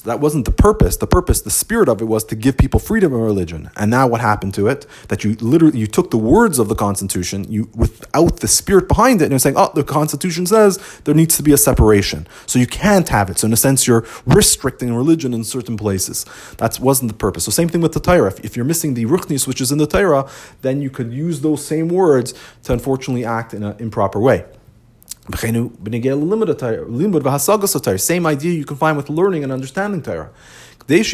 S1: So that wasn't the purpose. The purpose, the spirit of it was to give people freedom of religion. And now what happened to it? That you literally you took the words of the Constitution, you without the spirit behind it, and you're saying, oh, the Constitution says there needs to be a separation. So you can't have it. So in a sense, you're restricting religion in certain places. That wasn't the purpose. So same thing with the Torah. If, if you're missing the ruchnis, which is in the Torah, then you could use those same words to unfortunately act in an improper way. Same idea you can find with learning and understanding Torah. Says,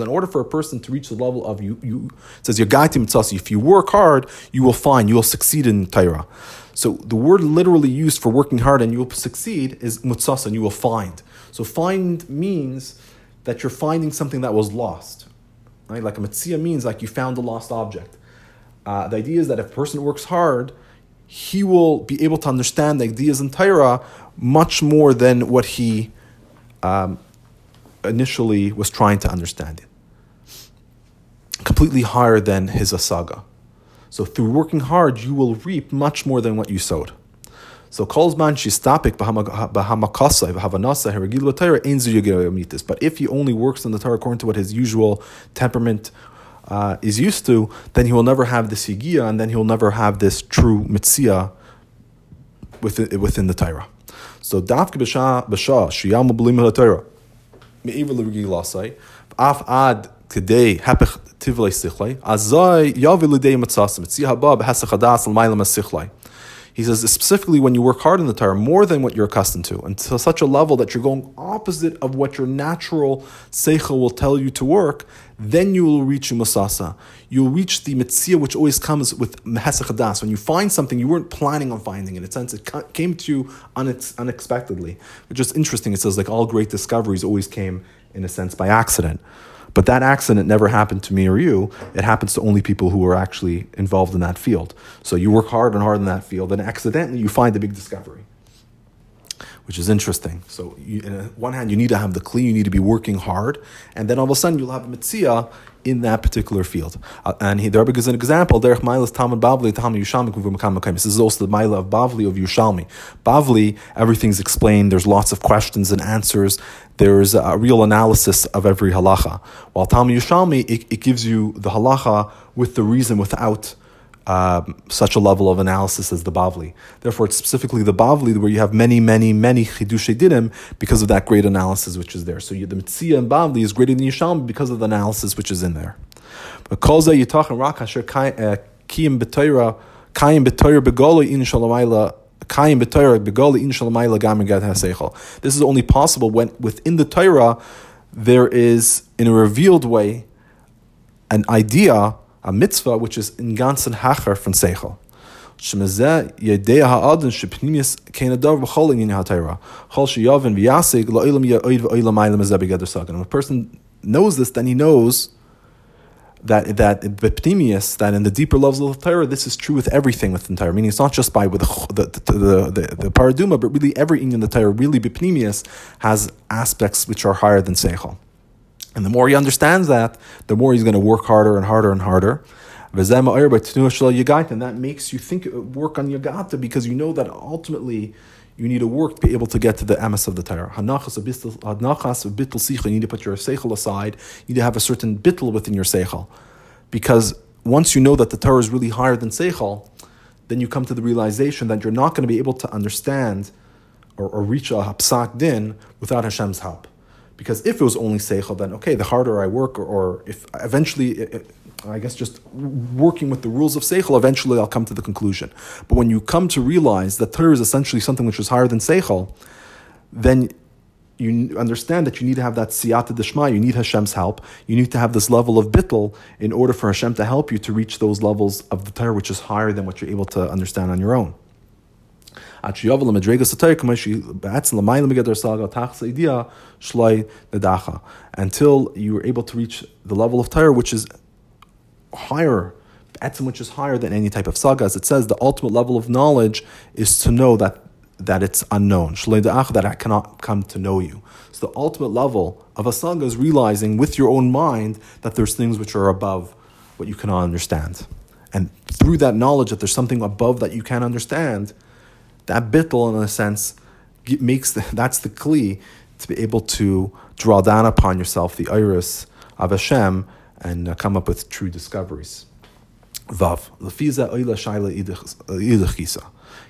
S1: in order for a person to reach the level of you, you says, if you work hard, you will find, you will succeed in Torah. So the word literally used for working hard and you will succeed is mutsasa, and you will find. So find means that you're finding something that was lost. Right? Like a mitzia means like you found a lost object. Uh, the idea is that if a person works hard, he will be able to understand the ideas in Torah much more than what he um, initially was trying to understand it. Completely higher than his asaga. So through working hard, you will reap much more than what you sowed. So kolzman shistapik b'hamakasai v'havanasa heragil Torah einzu But if he only works in the Torah according to what his usual temperament uh, is used to, then he will never have this yigia, and then he will never have this true mitzia within, within the Torah. So dafke b'sha b'sha shiyam b'lim ha'Torah me'ivr l'regil lasai. Af ad today hapech tivlei sichlei azai yavi l'dei matzas mitzia haba b'hasach hadas l'mayla masichlei he says specifically when you work hard in the Torah more than what you're accustomed to, until such a level that you're going opposite of what your natural seichel will tell you to work, then you will reach masasa. You'll reach the mitzvah which always comes with mehesachadas. When you find something you weren't planning on finding, in a sense it came to you unexpectedly. Which is interesting. It says like all great discoveries always came in a sense by accident. But that accident never happened to me or you. It happens to only people who are actually involved in that field. So you work hard and hard in that field, and accidentally you find a big discovery, which is interesting. So, you, on one hand, you need to have the kli, you need to be working hard, and then all of a sudden you'll have a mitzvah in that particular field. Uh, and he, the Rebbe gives an example. Derech Mailas Talmud Bavli Talmud Yushalmi This is also the Maila of Bavli of Yushalmi. Bavli, everything's explained. There's lots of questions and answers. There's a real analysis of every halacha. While Talmud Yushalmi, it, it gives you the halacha with the reason without. Um, such a level of analysis as the Bavli. Therefore, it's specifically the Bavli where you have many, many, many Chidushay Dinim because of that great analysis which is there. So you, the Mitzvah and Bavli is greater than Yisham because of the analysis which is in there. But Kolza Yitach and Rak uh, Kiyim B'Toira, Kayim B'Toira Begoli In Shalamayla, this is only possible when within the Torah there is, in a revealed way, an idea, a mitzvah, which is in ganzen hacher from seichel. When a person knows this, then he knows that that beptimius, that in the deeper levels of the Torah, this is true with everything with the Torah. Meaning, it's not just by with the the the, the, the paraduma, but really every in the Torah, really beptimius, has aspects which are higher than seichel. And the more he understands that, the more he's going to work harder and harder and harder. And that makes you think work on yagata because you know that ultimately you need to work to be able to get to the emes of the Torah. Hanachas of bittel sicha. You need to put your seichel aside. You need to have a certain bittel within your seichel, because once you know that the Torah is really higher than seichel, then you come to the realization that you're not going to be able to understand or, or reach a psak din without Hashem's help. Because if it was only seichel, then okay, the harder I work, or, or if eventually, it, I guess just working with the rules of seichel, eventually I'll come to the conclusion. But when you come to realize that Torah is essentially something which is higher than seichel, then you understand that you need to have that siyata deshma, you need Hashem's help, you need to have this level of bittel in order for Hashem to help you to reach those levels of the Torah which is higher than what you're able to understand on your own. Until you're able to reach the level of Torah which is higher, etzim which is higher than any type of saga. As it says, the ultimate level of knowledge is to know that that it's unknown. That I cannot come to know you. So the ultimate level of a saga is realizing with your own mind that there's things which are above what you cannot understand. And through that knowledge that there's something above that you can't understand, that bittel, in a sense, makes the, [laughs] that's the kli to be able to draw down upon yourself the iris of Hashem and uh, come up with true discoveries. Vav. Lefiza oila shaila idachisa.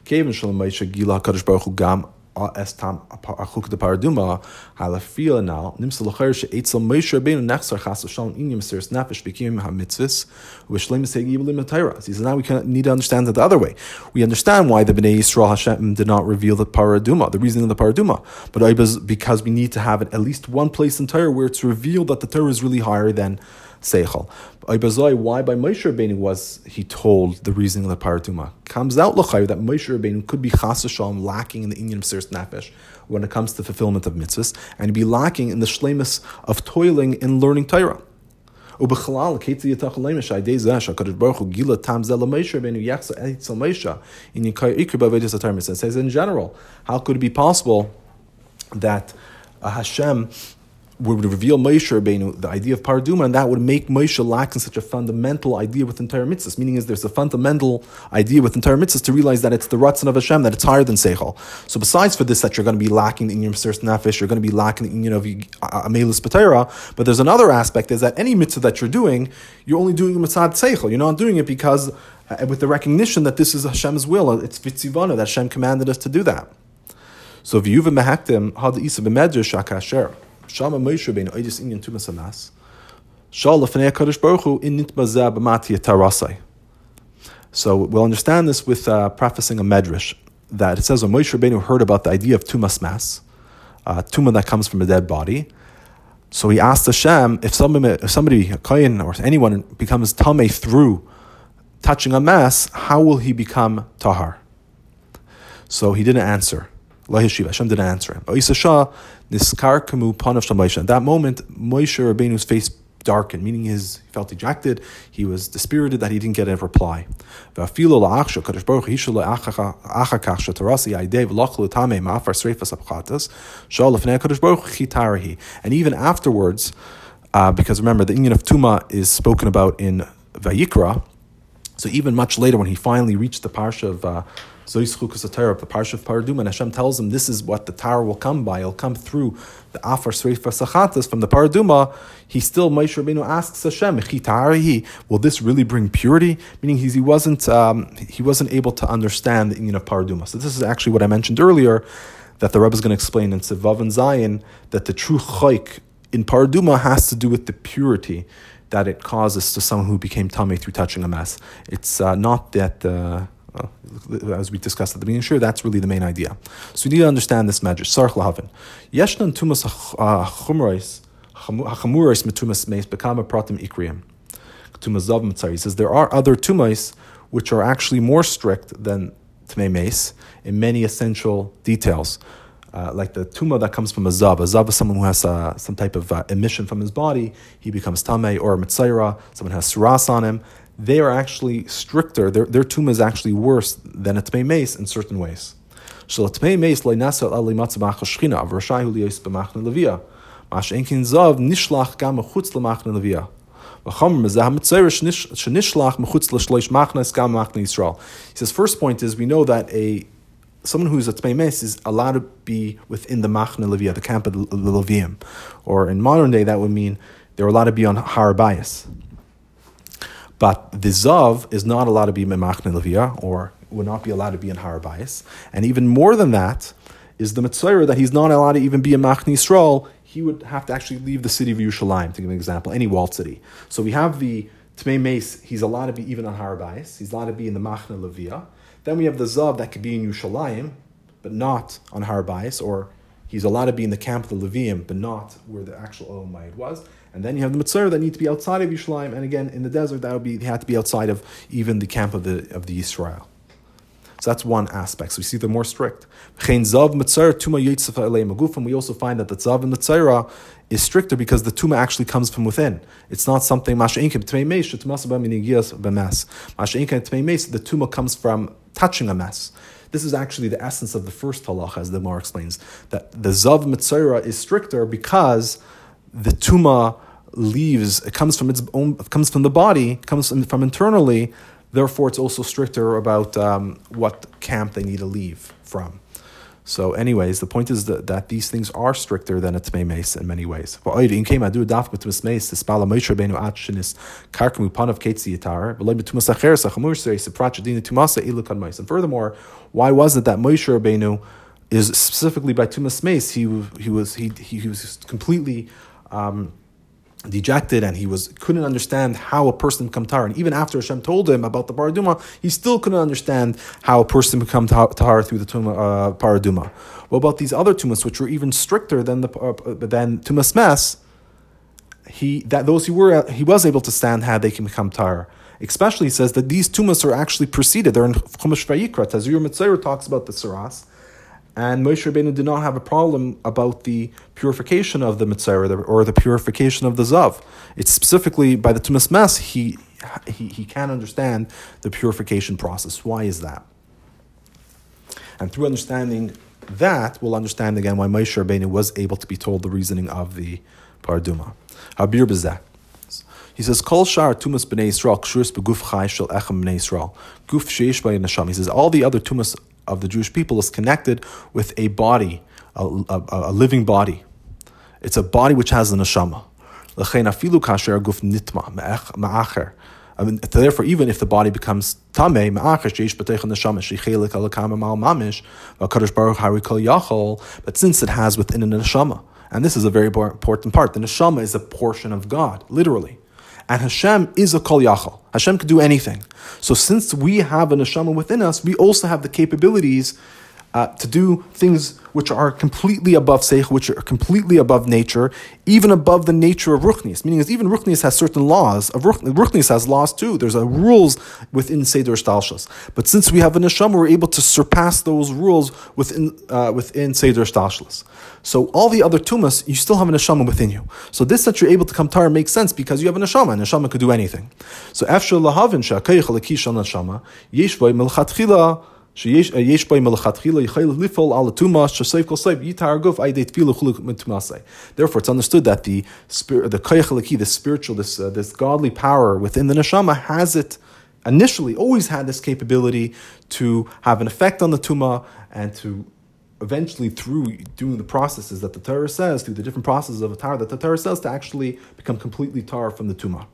S1: Kevin shalom Moshe gila Kadosh Baruch Hu gam estam achuk de paraduma halafia now nims lacher she etzel Moshe Rabbeinu nechsar chas shalom inyam seres nefesh bekim ha-mitzvahs v'shleim segi b'lim Torah. He says now we can, need to understand it the other way. We understand why the Bnei Yisrael Hashem did not reveal the paraduma, the reasoning of the paraduma, but because we need to have it at least one place in Torah where it's revealed that the Torah is really higher than seichel. Why by Moshe Rabbeinu was he told the reasoning of the paraduma? Comes out l'chayv that Moshe Rabbeinu could be chas shalom lacking in the inyan of Sirs Nefesh when it comes to fulfillment of mitzvahs and be lacking in the shlemus of toiling and learning Torah. ובכלל, כיצד יתוך למש, על ידי זה שהקדוש ברוך הוא גילה טעם זה למשה רבנו יחס אצל משה, in יקר בעבודת התרמיס. It says in general, how could it be possible that uh, Hashem would reveal Moshe Rabbeinu the idea of Paraduma, and that would make Moshe lack in such a fundamental idea with entire mitzvahs. Meaning, is there's a fundamental idea with entire mitzvahs to realize that it's the Ratzon of Hashem, that it's higher than Seichel. So, besides for this, that you're going to be lacking in your Mesiris Nefesh, you're going to be lacking in you know Amelus Patera, but there's another aspect is that any mitzvah that you're doing, you're only doing mitzvah Seichel. You're not doing it because uh, with the recognition that this is Hashem's will, it's Vitzivana, that Hashem commanded us to do that. So, if you've mehaktim had isa b'medrash akasher. Shama Moshe Rabbeinu Oidis Inyan Tumas Hamas. Shal Lefnei Kadosh Baruch Hu In Nitmazeh B'Mati Tarasai. So we'll understand this with uh, prefacing a medrash that it says when Moshe Rabbeinu heard about the idea of tumas mas, uh, tuma that comes from a dead body. So he asked Hashem if somebody, if somebody, a kohen or anyone becomes tame through touching a mass, how will he become tahar? So he didn't answer. Hashem didn't answer him. Niskar Kamu. At that moment, Moshe Rabbeinu's face darkened, meaning his he felt dejected, he was dispirited that he didn't get a reply. And even afterwards, uh, because remember, the inyan of Tuma is spoken about in Vayikra, so even much later when he finally reached the parsha of uh, Zois Chukas the Parsha of Paradum, and Hashem tells him this is what the tower will come by. It'll come through the Afar Sreifa Sachatas from the Paraduma. He still, Moshe Rabbeinu asks Hashem, will this really bring purity? Meaning he wasn't, um, he wasn't able to understand the union of Paraduma. So this is actually what I mentioned earlier, that the Rebbe is going to explain in Sivav and Zion, that the true chayk in Paraduma has to do with the purity that it causes to someone who became tamei through touching a mess. It's uh, not that... Uh, uh, as we discussed at the beginning, sure, that's really the main idea. So we need to understand this magic. Sarch lahavin. Yeshnan tumas chumrais, hachamurais metumas meis bekama pratim ikriim. Tumas zav. He says there are other tumais which are actually more strict than tmei meis in many essential details. Uh, like the tuma that comes from a zav. A zav is someone who has uh, some type of uh, emission from his body. He becomes tamei or a. Someone has suras on him they are actually stricter. Their, their tumah is actually worse than a tmei meis in certain ways. Mash enkin zav nishlach gam chutz lemachne levia. He says, first point is we know that a someone who's a Tmei is allowed to be within the Machna Levia, the camp of the Levium. Or in modern day, that would mean they're allowed to be on Har Bias. But the Zav is not allowed to be in Machna Levia, or would not be allowed to be in Har Bias. And even more than that, is the Metzora that he's not allowed to even be a Machni Yisrael he would have to actually leave the city of Yerushalayim, to give an example, any walled city. So we have the Tmei Meis, he's allowed to be even on Harabais, he's allowed to be in the Machna Levia. Then we have the Zav that could be in Yerushalayim, but not on Harabais, or he's allowed to be in the camp of the Levium, but not where the actual Ohel Moed was. And then you have the Metzora that need to be outside of Yerushalayim, and again, in the desert, that would be, had to be outside of even the camp of the, of the Israel. So that's one aspect. So we see they're more strict. And we also find that the zav in the is stricter because the tuma actually comes from within. It's not something the tuma comes from touching a mess. This is actually the essence of the first halacha, as the Mar explains, that the zav mitzayra is stricter because the tuma leaves. It comes from its own. Comes from the body. Comes from internally Therefore, it's also stricter about um, what camp they need to leave from. So, anyways, the point is that, that these things are stricter than a tmei meis in many ways. And furthermore, why was it that Moshe Rabbeinu is specifically by tumas meis? He he was he he was completely. Um, dejected and he was couldn't understand how a person become tar. And even after Hashem told him about the paraduma, he still couldn't understand how a person become tar through the tuma, uh, paraduma. What about these other tumas, which were even stricter than the uh, than tumas mes? He that those who were he was able to stand had they can become tar. Especially, he says that these tumas are actually preceded. They're in Chumash Vayikra. Tazria Metzora talks about the saras and Moshe Rabbeinu did not have a problem about the purification of the metzora or the purification of the zav. It's specifically by the tumas mes he, he he can understand the purification process. Why is that? And through understanding that, we'll understand again why Moshe Rabbeinu was able to be told the reasoning of the paraduma. Habir b'zeh. He says, "Kol shar tumas b'nei Yisrael kshurus beguf chay shel echem b'nei Yisrael guf sheish neshama." He says all the other tumas of the Jewish people is connected with a body, a, a, a living body. It's a body which has an neshama. I mean, therefore, even if the body becomes tame, but since it has within it a neshama, and this is a very important part, the neshama is a portion of God, literally. And Hashem is a kol yachal. Hashem could do anything. So since we have a neshama within us, we also have the capabilities uh, to do things which are completely above seich, which are completely above nature, even above the nature of ruchnis. Meaning, is even ruchnis has certain laws. Of ruch, ruchnis has laws too. There's a rules within seder stalshus. But since we have a neshama, we're able to surpass those rules within uh, within seder stalshus. So all the other tumas, you still have a neshama within you. So this that you're able to come tar makes sense because you have a neshama, and neshama could do anything. So after lahavin shakayich neshama yeshvay melchatchila. It's understood that the spirit, the koyach the spiritual, this uh, this godly power within the neshama has it initially always had this capability to have an effect on the tuma and to eventually through doing the processes that the Torah says, through the different processes of a tar that the Torah says, to actually become completely tar from the tumah.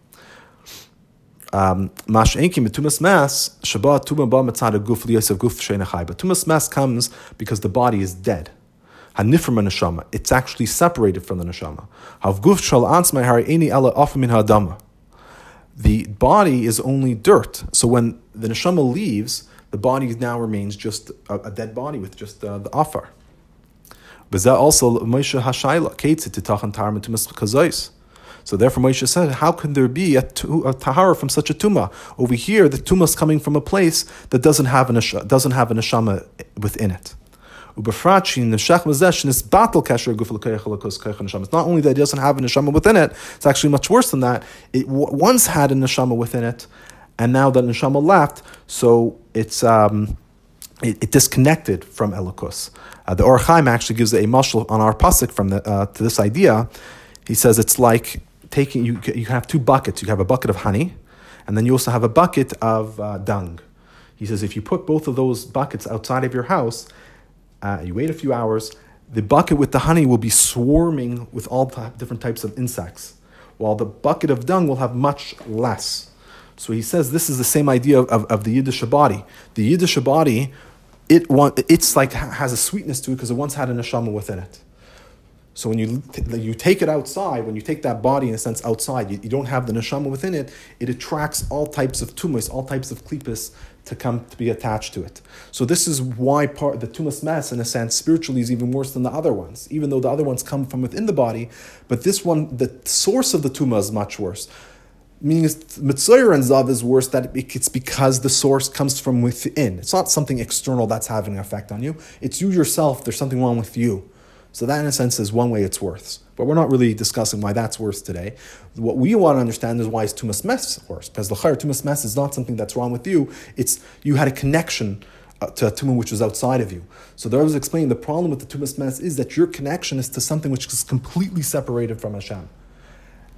S1: Um, Mash'enkim tumas mas shabbat tuma ba mitzad guf liyosef guf sheinachai. But tumas mas comes because the body is dead. Hanifrim neshama. It's actually separated from the neshama. Hav guf shal ansmei hari eni ela afamin ha'adama. The body is only dirt. So when the neshama leaves, the body now remains just a, a dead body with just uh, the afar. But that also Moshe Hashayla, Kates to Tachan Tar Tumas Kazais. So therefore Moshe said, how can there be a, a tahara from such a tuma? Over here, the tuma is coming from a place that doesn't have an doesn't have a neshama within it. It's not only that it doesn't have a neshama within it; it's actually much worse than that. It once had a neshama within it, and now that neshama left, so it's um, it, it disconnected from Elokus. Uh, the Or actually gives a mashal on our pasuk from the, uh, to this idea. He says it's like taking you. You have two buckets. You have a bucket of honey, and then you also have a bucket of uh, dung. He says if you put both of those buckets outside of your house, uh, you wait a few hours, the bucket with the honey will be swarming with all different types of insects, while the bucket of dung will have much less. So he says this is the same idea of, of, of the Yiddish body. The Yiddish body, it want, it's like has a sweetness to it because it once had a neshama within it. So when you you take it outside, when you take that body in a sense outside, you, you don't have the neshama within it. It attracts all types of tumas, all types of klipas to come to be attached to it. So this is why part the tumas mess, in a sense, spiritually is even worse than the other ones, even though the other ones come from within the body. But this one, the source of the tuma is much worse. Meaning, metzora and zav is worse that it's because the source comes from within. It's not something external that's having an effect on you. It's you yourself. There's something wrong with you. So that, in a sense, is one way it's worse. But we're not really discussing why that's worse today. What we want to understand is why is tumas mess worse. Because the chayr tumas mess is not something that's wrong with you. It's you had a connection uh, to a tumah which was outside of you. So there was explaining the problem with the tumas mess is that your connection is to something which is completely separated from Hashem.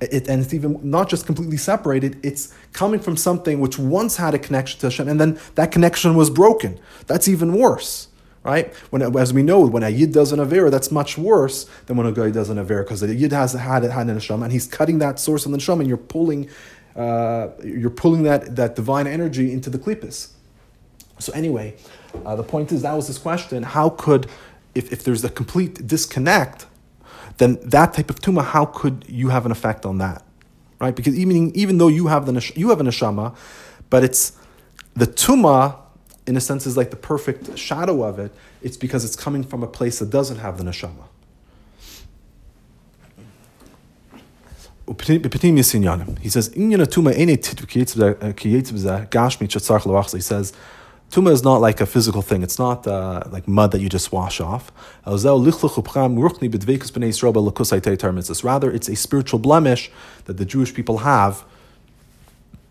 S1: It, and it's even not just completely separated, it's coming from something which once had a connection to Hashem, and then that connection was broken. That's even worse right? When, as we know, when a yid does an avera, that's much worse than when a guy does an avera because a yid has had had an neshama and he's cutting that source of the neshama, and you're pulling, uh, you're pulling that that divine energy into the klippas. So anyway, uh, the point is that was this question: How could, if, if there's a complete disconnect, then that type of tuma, how could you have an effect on that, right? Because even even though you have the you have a neshama, but it's the tuma in a sense, is like the perfect shadow of it, it's because it's coming from a place that doesn't have the neshama. He says, He says, Tuma is not like a physical thing. It's not uh, like mud that you just wash off. Rather, it's a spiritual blemish that the Jewish people have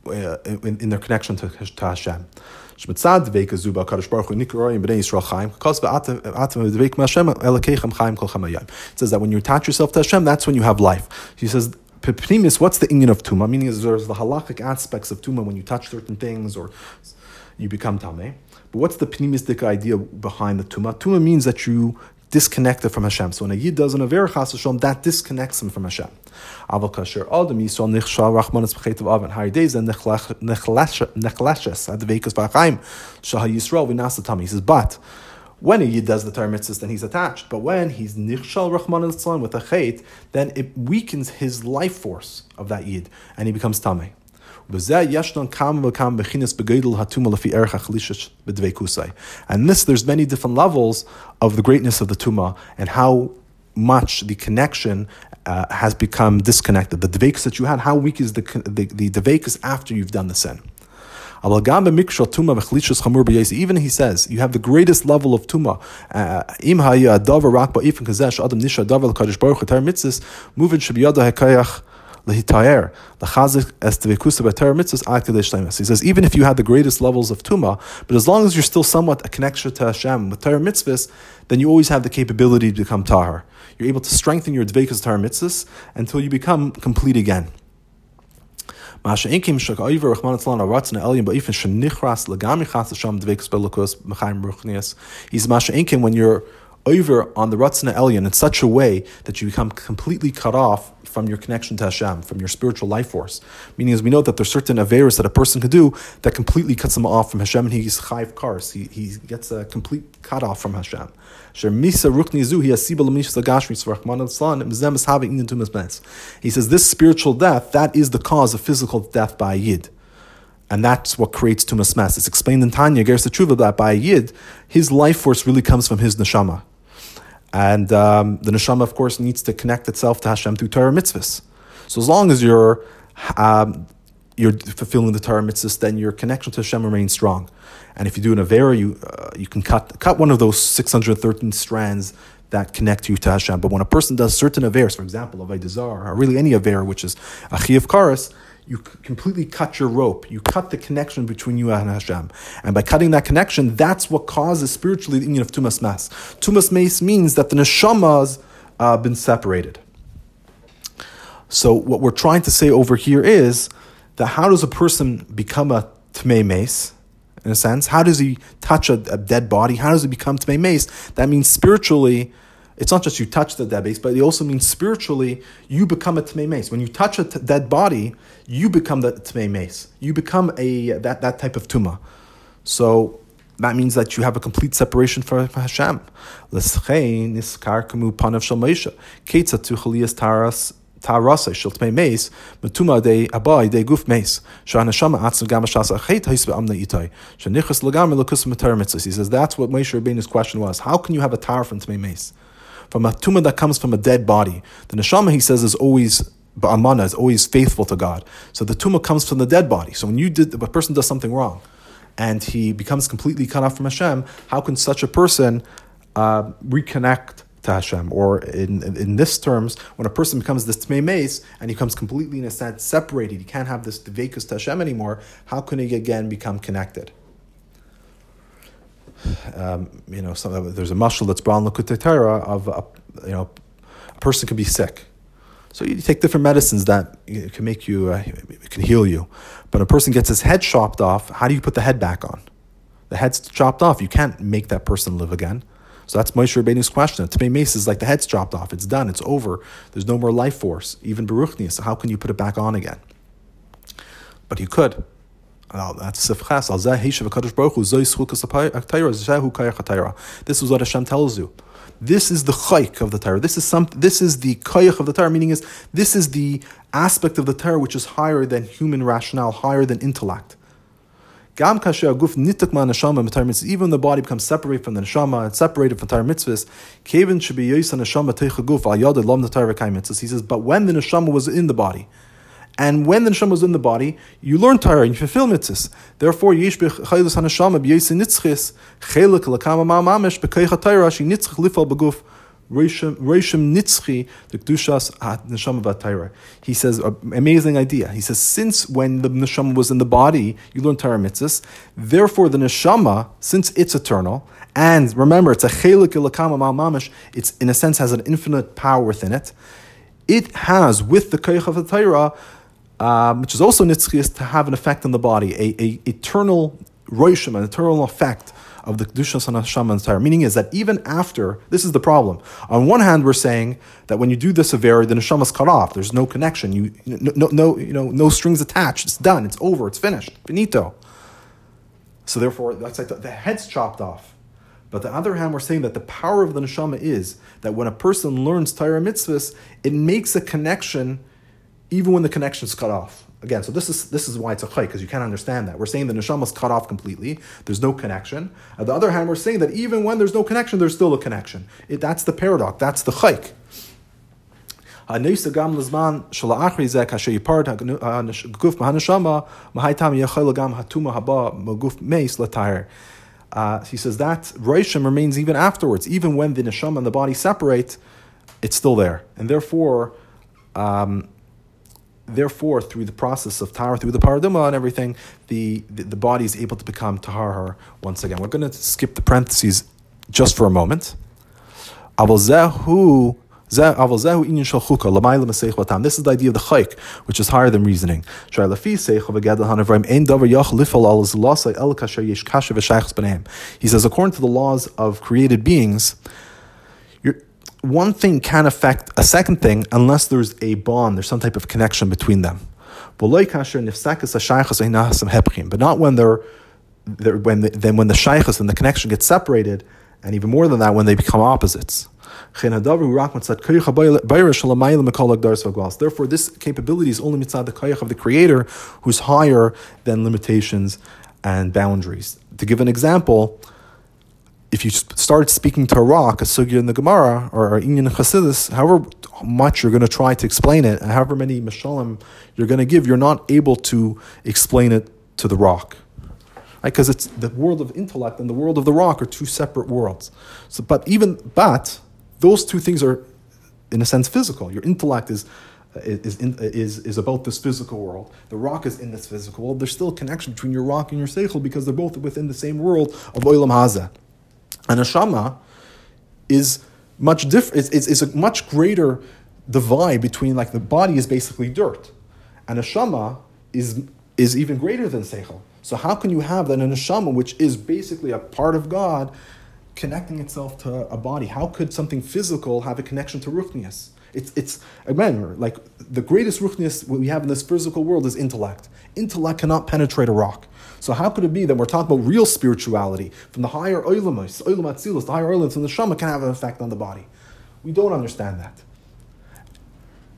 S1: uh, in, in, their connection to, to Hashem. Shmitzad kadosh baruch hu b'nei Yisrael kol. It says that when you attach yourself to Hashem, that's when you have life. He says. Pnimis, what's the inyan of tuma? Meaning, there's the halachic aspects of tuma when you touch certain things or you become tameh. But what's the pnimistic idea behind the tuma? Tuma means that you disconnected from Hashem. So when a yid does an aver Hashem, that disconnects him from Hashem. Aval kasher adam yisrael nichshal rachmanis b'cheitav avan haridez and nechlashes adveikus b'achaim shah yisrael v'nasatami. He says, but when a yid does the Torah mitzvahs, then he's attached. But when he's nichshal rachman al with a chait, then it weakens his life force of that yid, and he becomes tamei. And this, there's many different levels of the greatness of the tuma and how much the connection uh, has become disconnected. The devekus that you had, how weak is the the, the after you've done the sin? Even he says you have the greatest level of tuma. Lehitayer lechazik es mitzvahs He says even if you had the greatest levels of tuma, but as long as you're still somewhat a connection to Hashem with Torah mitzvahs, then you always have the capability to become tahar. You're able to strengthen your dvekas Torah mitzvahs until you become complete again. He's Masha inkim when you're over on the Ratzna Elyon in such a way that you become completely cut off from your connection to Hashem, from your spiritual life force. Meaning, as we know that there's certain Averis that a person could do that completely cuts him off from Hashem, and he's chayv kars. He, he gets a complete cut off from Hashem. He says this spiritual death, that is the cause of physical death by a Yid. And that's what creates tumas mess. It's explained in Tanya, Gersa Tshuva, that by a Yid, his life force really comes from his neshama. And um, the neshama, of course, needs to connect itself to Hashem through Torah mitzvahs. So as long as you're um, you're fulfilling the Torah mitzvahs, then your connection to Hashem remains strong. And if you do an avera, you uh, you can cut cut one of those six hundred thirteen strands that connect you to Hashem. But when a person does certain averas, for example, of Zar, or really any aver, which is a of karas, you completely cut your rope. You cut the connection between you and Hashem. And by cutting that connection, that's what causes spiritually the union of Tumas Mas. Tumas Mas means that the neshama's uh, been separated. So what we're trying to say over here is that how does a person become a Tmei Meis? In a sense, how does he touch a, a dead body? How does he become Tmei Meis? That means spiritually, it's not just you touch the dead base, but it also means spiritually you become a tmei meis. When you touch a t- dead body, you become the tmei meis. You become a that, that type of tuma. So that means that you have a complete separation from Hashem. de abai de. He says that's what Moshe Rabbeinu's question was. How can you have a tar from tmei meis? From a tuma that comes from a dead body. The neshama, he says, is always ba'amana, is always faithful to God. So the tuma comes from the dead body. So when you did, a person does something wrong, and he becomes completely cut off from Hashem, how can such a person uh, reconnect to Hashem? Or in, in, in, this terms, when a person becomes this tmei meis and he becomes completely, in a sense, separated, he can't have this devekus to Hashem anymore, how can he again become connected? Um, you know, some, there's a muscle that's Torah of a, you know, a person can be sick. So you take different medicines that can make you, uh, can heal you. But a person gets his head chopped off, how do you put the head back on? The head's chopped off. You can't make that person live again. So that's Moshe Rabbeinu's question. Tmei Meis is like the head's chopped off. It's done. It's over. There's no more life force. Even Baruchni. So how can you put it back on again? But you could. This is what Hashem tells you. This is the chayk of the Torah. This is some. This is the kayach of the Torah. Meaning is this is the aspect of the Torah which is higher than human rationale, higher than intellect. Even the body becomes separated from the neshama and separated from Torah mitzvahs. Should be. He says, but when the neshama was in the body. And when the neshama was in the body, you learn Torah and you fulfill mitzvahs. Therefore, yesh b'chaylus haneshama b'yesi nitzchis chelik lakama ma'amamesh b'keicha Torah she nitzchich lifal b'guf reishim nitzchi the kedushas neshama v'atayra. He says, uh, amazing idea. He says, since when the neshama was in the body, you learn Torah mitzvahs. Therefore, the neshama, since it's eternal, and remember, it's a chelik lakama ma'amamesh. It's in a sense has an infinite power within it. It has with the keich of the Torah um, which is also nitzchias, to have an effect on the body, a, a eternal roishim, an eternal effect of the kedushas and Torah. Meaning is that even after this is the problem. On one hand, we're saying that when you do this avera, the neshama is cut off. There's no connection. You no, no, no, you know, no strings attached. It's done. It's over. It's finished. Finito. So therefore, that's like the, the head's chopped off. But the other hand, we're saying that the power of the neshama is that when a person learns Torah mitzvahs, it makes a connection even when the connection is cut off. Again, so this is this is why it's a chayk, because you can't understand that. We're saying the neshama is cut off completely. There's no connection. On the other hand, we're saying that even when there's no connection, there's still a connection. It, that's the paradox. That's the chayk. Uh, he says that Reishim remains even afterwards, even when the neshama and the body separate, it's still there, and therefore, um, therefore, through the process of tahar, through the paraduma and everything, the, the, the, body is able to become tahar once again. We're going to skip the parentheses just for a moment. This is the idea of the chayk, which is higher than reasoning. He says, according to the laws of created beings, one thing can affect a second thing unless there's a bond, there's some type of connection between them. But not when they're, they're when the, then when the shaykhs and the connection gets separated, and even more than that, when they become opposites. Therefore, this capability is only mitzad the kayach of the Creator, who's higher than limitations and boundaries. To give an example, if you start speaking to a rock, a sugya in the Gemara or Inyan Chassidus, however much you're going to try to explain it, and however many mashalim you're going to give, you're not able to explain it to the rock. Because right? it's the world of intellect and the world of the rock are two separate worlds. So, but even but those two things are, in a sense, physical. Your intellect is is, in, is, is about this physical world. The rock is in this physical world. There's still a connection between your rock and your seichel because they're both within the same world of Olam Haza. A shama is much different. It's, it's, a much greater divide between like the body is basically dirt, and a shama is is even greater than seichel. So how can you have that a shama, which is basically a part of God, connecting itself to a body? How could something physical have a connection to ruchnius? It's, it's again, like the greatest ruchnius we have in this physical world is intellect. Intellect cannot penetrate a rock. So how could it be that we're talking about real spirituality from the higher oilamos, oilam atzilus, the higher oilams, and the shama can have an effect on the body? We don't understand that.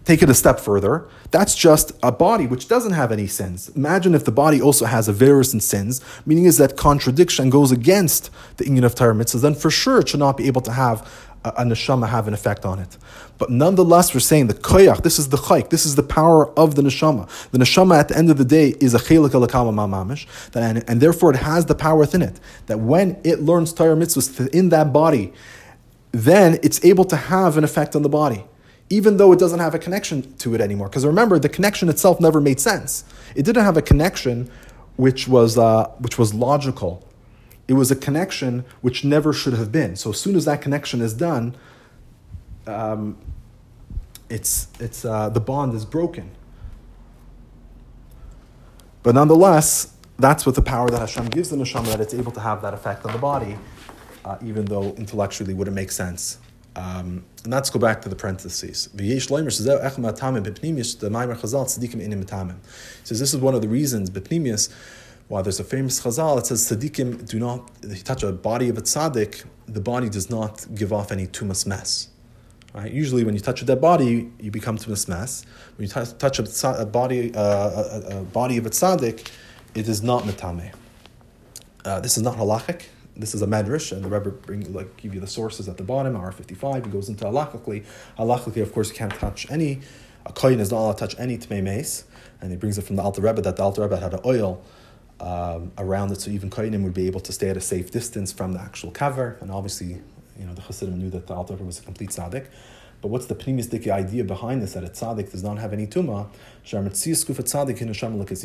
S1: Take it a step further. That's just a body which doesn't have any sins. Imagine if the body also has aveiros and sins, meaning is that contradiction goes against the union of Torah mitzvahs, then for sure it should not be able to have a, neshama have an effect on it. But nonetheless, we're saying the koyach, this is the chayk, this is the power of the neshama. The neshama at the end of the day is a chelik alakama mamish, and, and therefore it has the power within it. That when it learns Torah mitzvahs in that body, then it's able to have an effect on the body even though it doesn't have a connection to it anymore. Because remember, the connection itself never made sense. It didn't have a connection which was, uh, which was logical it was a connection which never should have been. So as soon as that connection is done, um, it's, it's, uh, the bond is broken. But nonetheless, that's what the power that Hashem gives the neshama, that it's able to have that effect on the body, uh, even though intellectually wouldn't make sense. Um, and let's go back to the parentheses. He says this is one of the reasons, while there's a famous chazal, that says tzaddikim do not, touch a body of a tzaddik, the body does not give off any tumas meis. Right? Usually, when you touch a dead body, you become tumas meis. When you t- touch a, a body, uh, a, a, body of a tzaddik, it is not metame. Uh, this is not halachic. This is a medrash, and the Rebbe bring like give you the sources at the bottom. R fifty five. He goes into halachically. Halachically, of course, you can't touch any. A kohen is not allowed to touch any tmei meis, and he brings it from the Alter Rebbe that the Alter Rebbe had an ohel um, around it, so even Kohanim would be able to stay at a safe distance from the actual cover. And obviously, you know, the Chassidim knew that the Alter was a complete tzaddik. But what's the pneumistic idea behind this? That a tzaddik does not have any tuma. He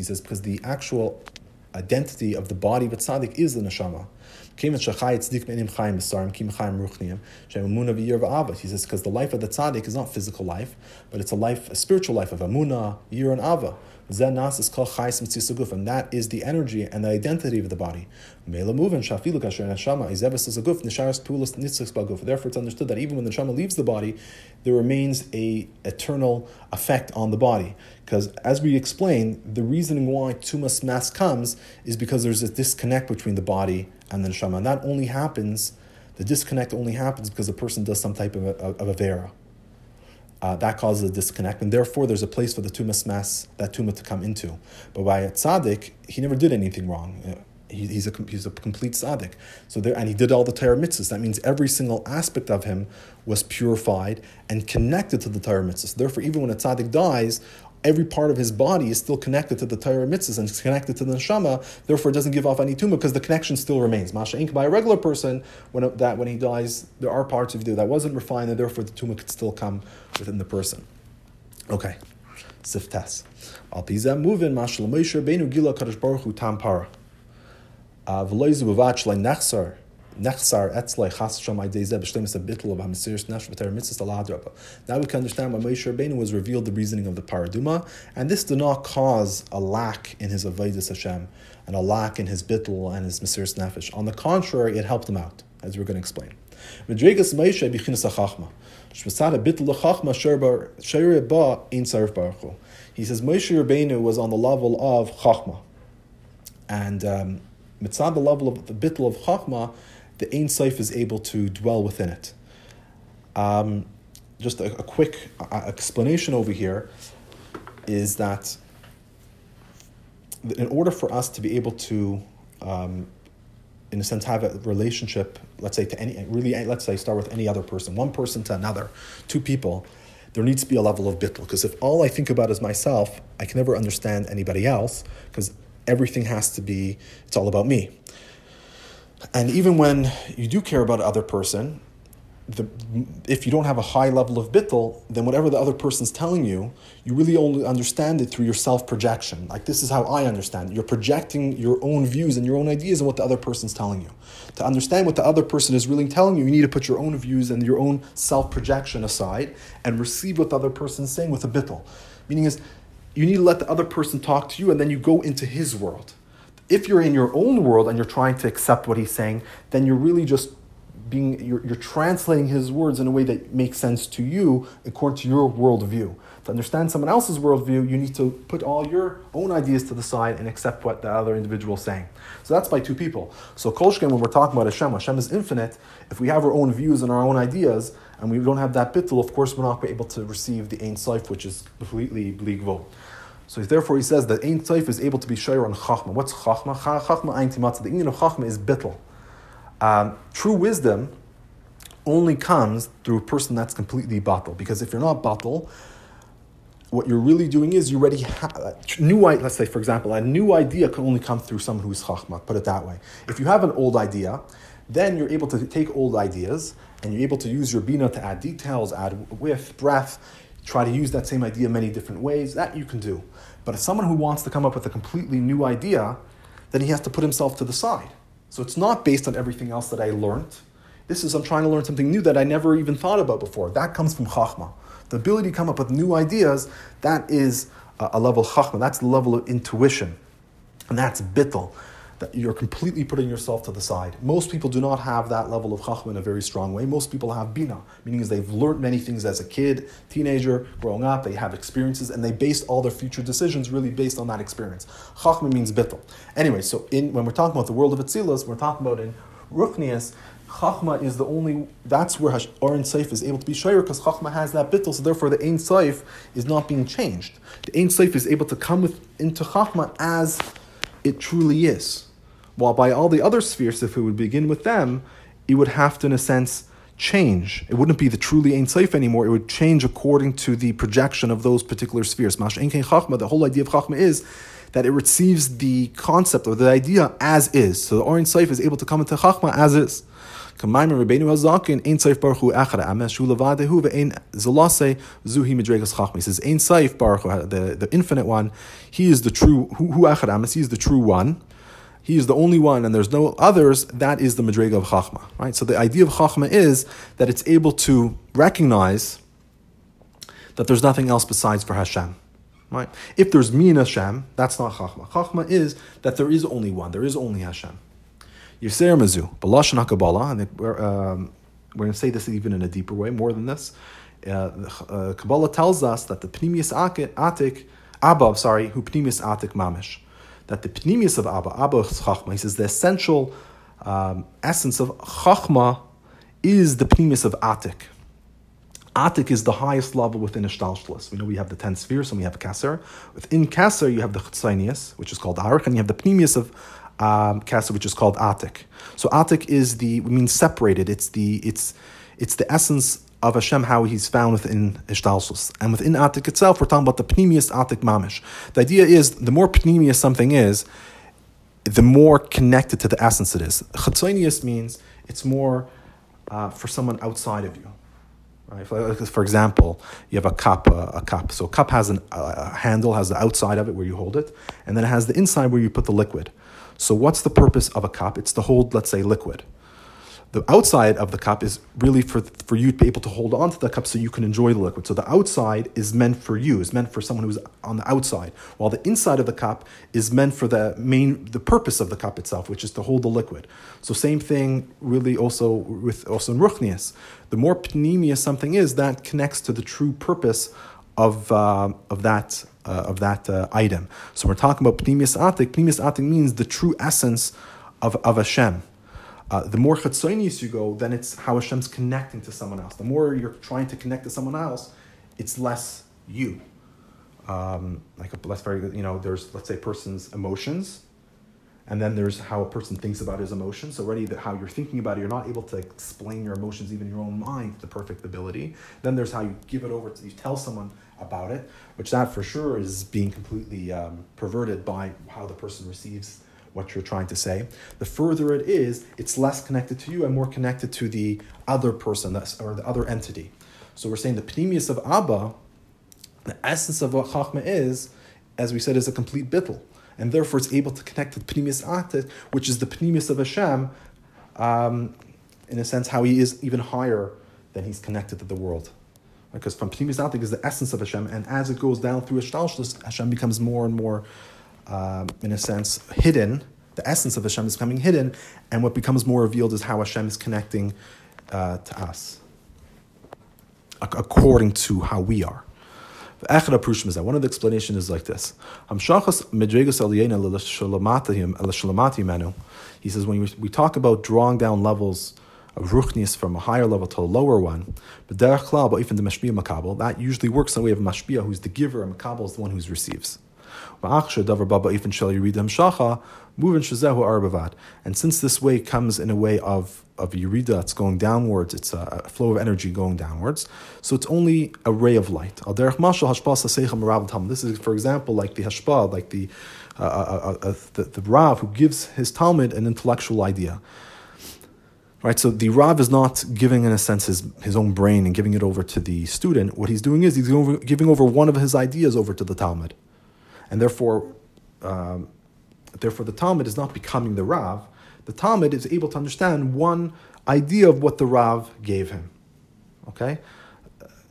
S1: says because the actual identity of the body of a tzaddik is the neshama. He says because the life of the tzaddik is not physical life, but it's a life, a spiritual life of amuna, yir, and ava. And that is the energy and the identity of the body. Therefore, it's understood that even when the neshama leaves the body, there remains a eternal effect on the body. Because as we explain, the reasoning why tumas meis comes is because there's a disconnect between the body and the neshama. And that only happens, the disconnect only happens because the person does some type of a, of a vera uh, that causes a disconnect, and therefore there's a place for the tumas meis, that tumah to come into. But by a tzaddik, he never did anything wrong. Uh, he, he's, a, he's a complete tzaddik. So there, and he did all the Torah mitzvahs. That means every single aspect of him was purified and connected to the Torah mitzvahs. Therefore, even when a tzaddik dies, every part of his body is still connected to the Torah mitzvahs and it's connected to the neshama, therefore it doesn't give off any tumah because the connection still remains. Masha ink by a regular person, when that when he dies, there are parts of you that wasn't refined and therefore the tumah could still come within the person. Okay. Sif Tes. Al pizah moving mashal Moshe Benu Gila Kadosh Baruch Hu Tam Para. Uh, V'loizu b'vat shlei nechsar Etzlei B'Shlemis Abitl of Hamasiris Nesh V'Ter Mitzvah Aladraba. Now we can understand why Moshe Rabbeinu was revealed the reasoning of the Paraduma, and this did not cause a lack in his Avodah Hashem and a lack in his Bittul and his Mesiris Nefesh. On the contrary, it helped him out, as we're going to explain. Moshe Baruch He says Moshe Rabbeinu was on the level of Chachma. And um, the level of the bittul of Chachma, the Ein Sof is able to dwell within it. Um, just a, a quick explanation over here is that in order for us to be able to, um, in a sense, have a relationship, let's say to any, really, let's say start with any other person, one person to another, two people, there needs to be a level of bittul. Because if all I think about is myself, I can never understand anybody else, because everything has to be, it's all about me. And even when you do care about other person, the, if you don't have a high level of bittel, then whatever the other person's telling you, you really only understand it through your self projection. Like this is how I understand it. You're projecting your own views and your own ideas and what the other person's telling you. To understand what the other person is really telling you, you need to put your own views and your own self projection aside and receive what the other person's saying with a bittel. Meaning is, you need to let the other person talk to you and then you go into his world. If you're in your own world and you're trying to accept what he's saying, then you're really just being you're, you're translating his words in a way that makes sense to you according to your worldview. To understand someone else's worldview, you need to put all your own ideas to the side and accept what the other individual is saying. So that's by two people. So Kolshkin, when we're talking about Hashem, Hashem is infinite. If we have our own views and our own ideas, and we don't have that bittul, of course we're not able to receive the Ein Seif, which is completely bligvo. So therefore he says that Ein Seif is able to be shayr on Chachma. What's Chachma? Chachma Ein Timatza. The meaning of Chachma is bittul. Um, true wisdom only comes through a person that's completely batal. Because if you're not batal, what you're really doing is you already have new. Let's say, for example, a new idea can only come through someone who's chachma. Put it that way. If you have an old idea, then you're able to take old ideas and you're able to use your bina to add details, add width, breadth, try to use that same idea many different ways. That you can do. But if someone who wants to come up with a completely new idea, then he has to put himself to the side. So it's not based on everything else that I learned. This is I'm trying to learn something new that I never even thought about before. That comes from chachma. The ability to come up with new ideas, that is a, level chachma. That's the level of intuition. And that's bittel that you're completely putting yourself to the side. Most people do not have that level of chachma in a very strong way. Most people have bina, meaning they've learned many things as a kid, teenager, growing up. They have experiences, and they based all their future decisions really based on that experience. Chachma means bittul. Anyway, so in, when we're talking about the world of Atzilus, we're talking about in Ruchnias, Chachma is the only, that's where Oren Seif is able to be shayr because Chachma has that bittul, so therefore the Ein Seif is not being changed. The Ein Seif is able to come with, into Chachma as it truly is. While by all the other spheres, if it would begin with them, it would have to, in a sense, change. It wouldn't be the truly Ein Seif anymore. It would change according to the projection of those particular spheres. Mash Chachma, the whole idea of Chachma is that it receives the concept or the idea as is. So the Orin Seif is able to come into Chachma as is. Ein. He says Ein Seif Baruch the, the infinite one. He is the true Amesh. He is the true one. He is the only one, and there's no others. That is the Madrega of Chachma, right? So the idea of Chachma is that it's able to recognize that there's nothing else besides for Hashem, right? If there's me and Hashem, that's not Chachma. Chachma is that there is only one, there is only Hashem. Yisrael Mazu, Balashon HaKabbalah, and we're, um, we're going to say this even in a deeper way, more than this. Uh, uh, Kabbalah tells us that the Pnimius Atik, Abba, sorry, who Pnimius Atik Mamish that the pnimius of Abba, Abba is Chachma. He says the essential um, essence of Chachma is the pnimius of Atik. Atik is the highest level within Ishtalshlis. We know we have the ten spheres and we have Kasser. Within Kasser, you have the Chatzanius, which is called Arik, and you have the pnimius of um, Kasser, which is called Atik. So Atik is the means separated. It's the it's it's the essence of Hashem, how he's found within Ishtalsus. And within Atik itself, we're talking about the Pnimius Atik Mamish. The idea is the more Pnimius something is, the more connected to the essence it is. Chatzonius means it's more uh, for someone outside of you. Right? For example, you have a cup, uh, a cup. So a cup has an, a handle, has the outside of it where you hold it, and then it has the inside where you put the liquid. So what's the purpose of a cup? It's to hold, let's say, liquid the outside of the cup is really for, for you to be able to hold on to the cup so you can enjoy the liquid. So the outside is meant for you, is meant for someone who's on the outside, while the inside of the cup is meant for the main, the purpose of the cup itself, which is to hold the liquid. So same thing really also with also in Ruchnias. The more pnimius something is, that connects to the true purpose of, uh, of that, uh, of that uh, item. So we're talking about pnimius atik. Pnimius atik means the true essence of, of Hashem. Uh, the more chatzonius you go, then it's how Hashem's connecting to someone else. The more you're trying to connect to someone else, it's less you. Um, like a less very, you know, there's let's say person's emotions, and then there's how a person thinks about his emotions. So already that how you're thinking about it, you're not able to explain your emotions even in your own mind to the perfect ability. Then there's how you give it over to you tell someone about it, which that for sure is being completely um, perverted by how the person receives what you're trying to say. The further it is, it's less connected to you and more connected to the other person or the other entity. So we're saying the pnimius of Abba, the essence of what Chachma is, as we said, is a complete bittel. And therefore it's able to connect to pnimius Atik, which is the pnimius of Hashem, um, in a sense how he is even higher than he's connected to the world. Because from pnimius Atik is the essence of Hashem, and as it goes down through Ishtalshlus, Hashem becomes more and more um, in a sense, hidden. The essence of Hashem is becoming hidden, and what becomes more revealed is how Hashem is connecting uh, to us, according to how we are. One of the explanations is like this. He says when we talk about drawing down levels of ruchnius from a higher level to a lower one, that usually works in the way of mashpia, who's the giver, and makabel is the one who receives. And since this way comes in a way of, of Yerida, it's going downwards, it's a, flow of energy going downwards, so it's only a ray of light. This is, for example, like the Hashpa, like the, uh, uh, uh, uh, the, the Rav who gives his Talmid an intellectual idea. Right, so the Rav is not giving, in a sense, his, his own brain and giving it over to the student. What he's doing is he's giving over one of his ideas over to the Talmid and therefore, um, therefore the Talmid is not becoming the Rav. The Talmid is able to understand one idea of what the Rav gave him. Okay,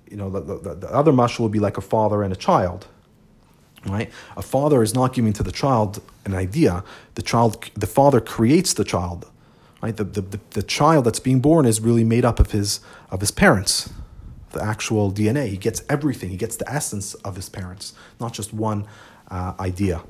S1: you know the, the, the other mashal will be like a father and a child. Right, a father is not giving to the child an idea. The child, the father creates the child. Right, the, the, the child that's being born is really made up of his of his parents the actual DNA. He gets everything. He gets the essence of his parents, not just one uh, idea.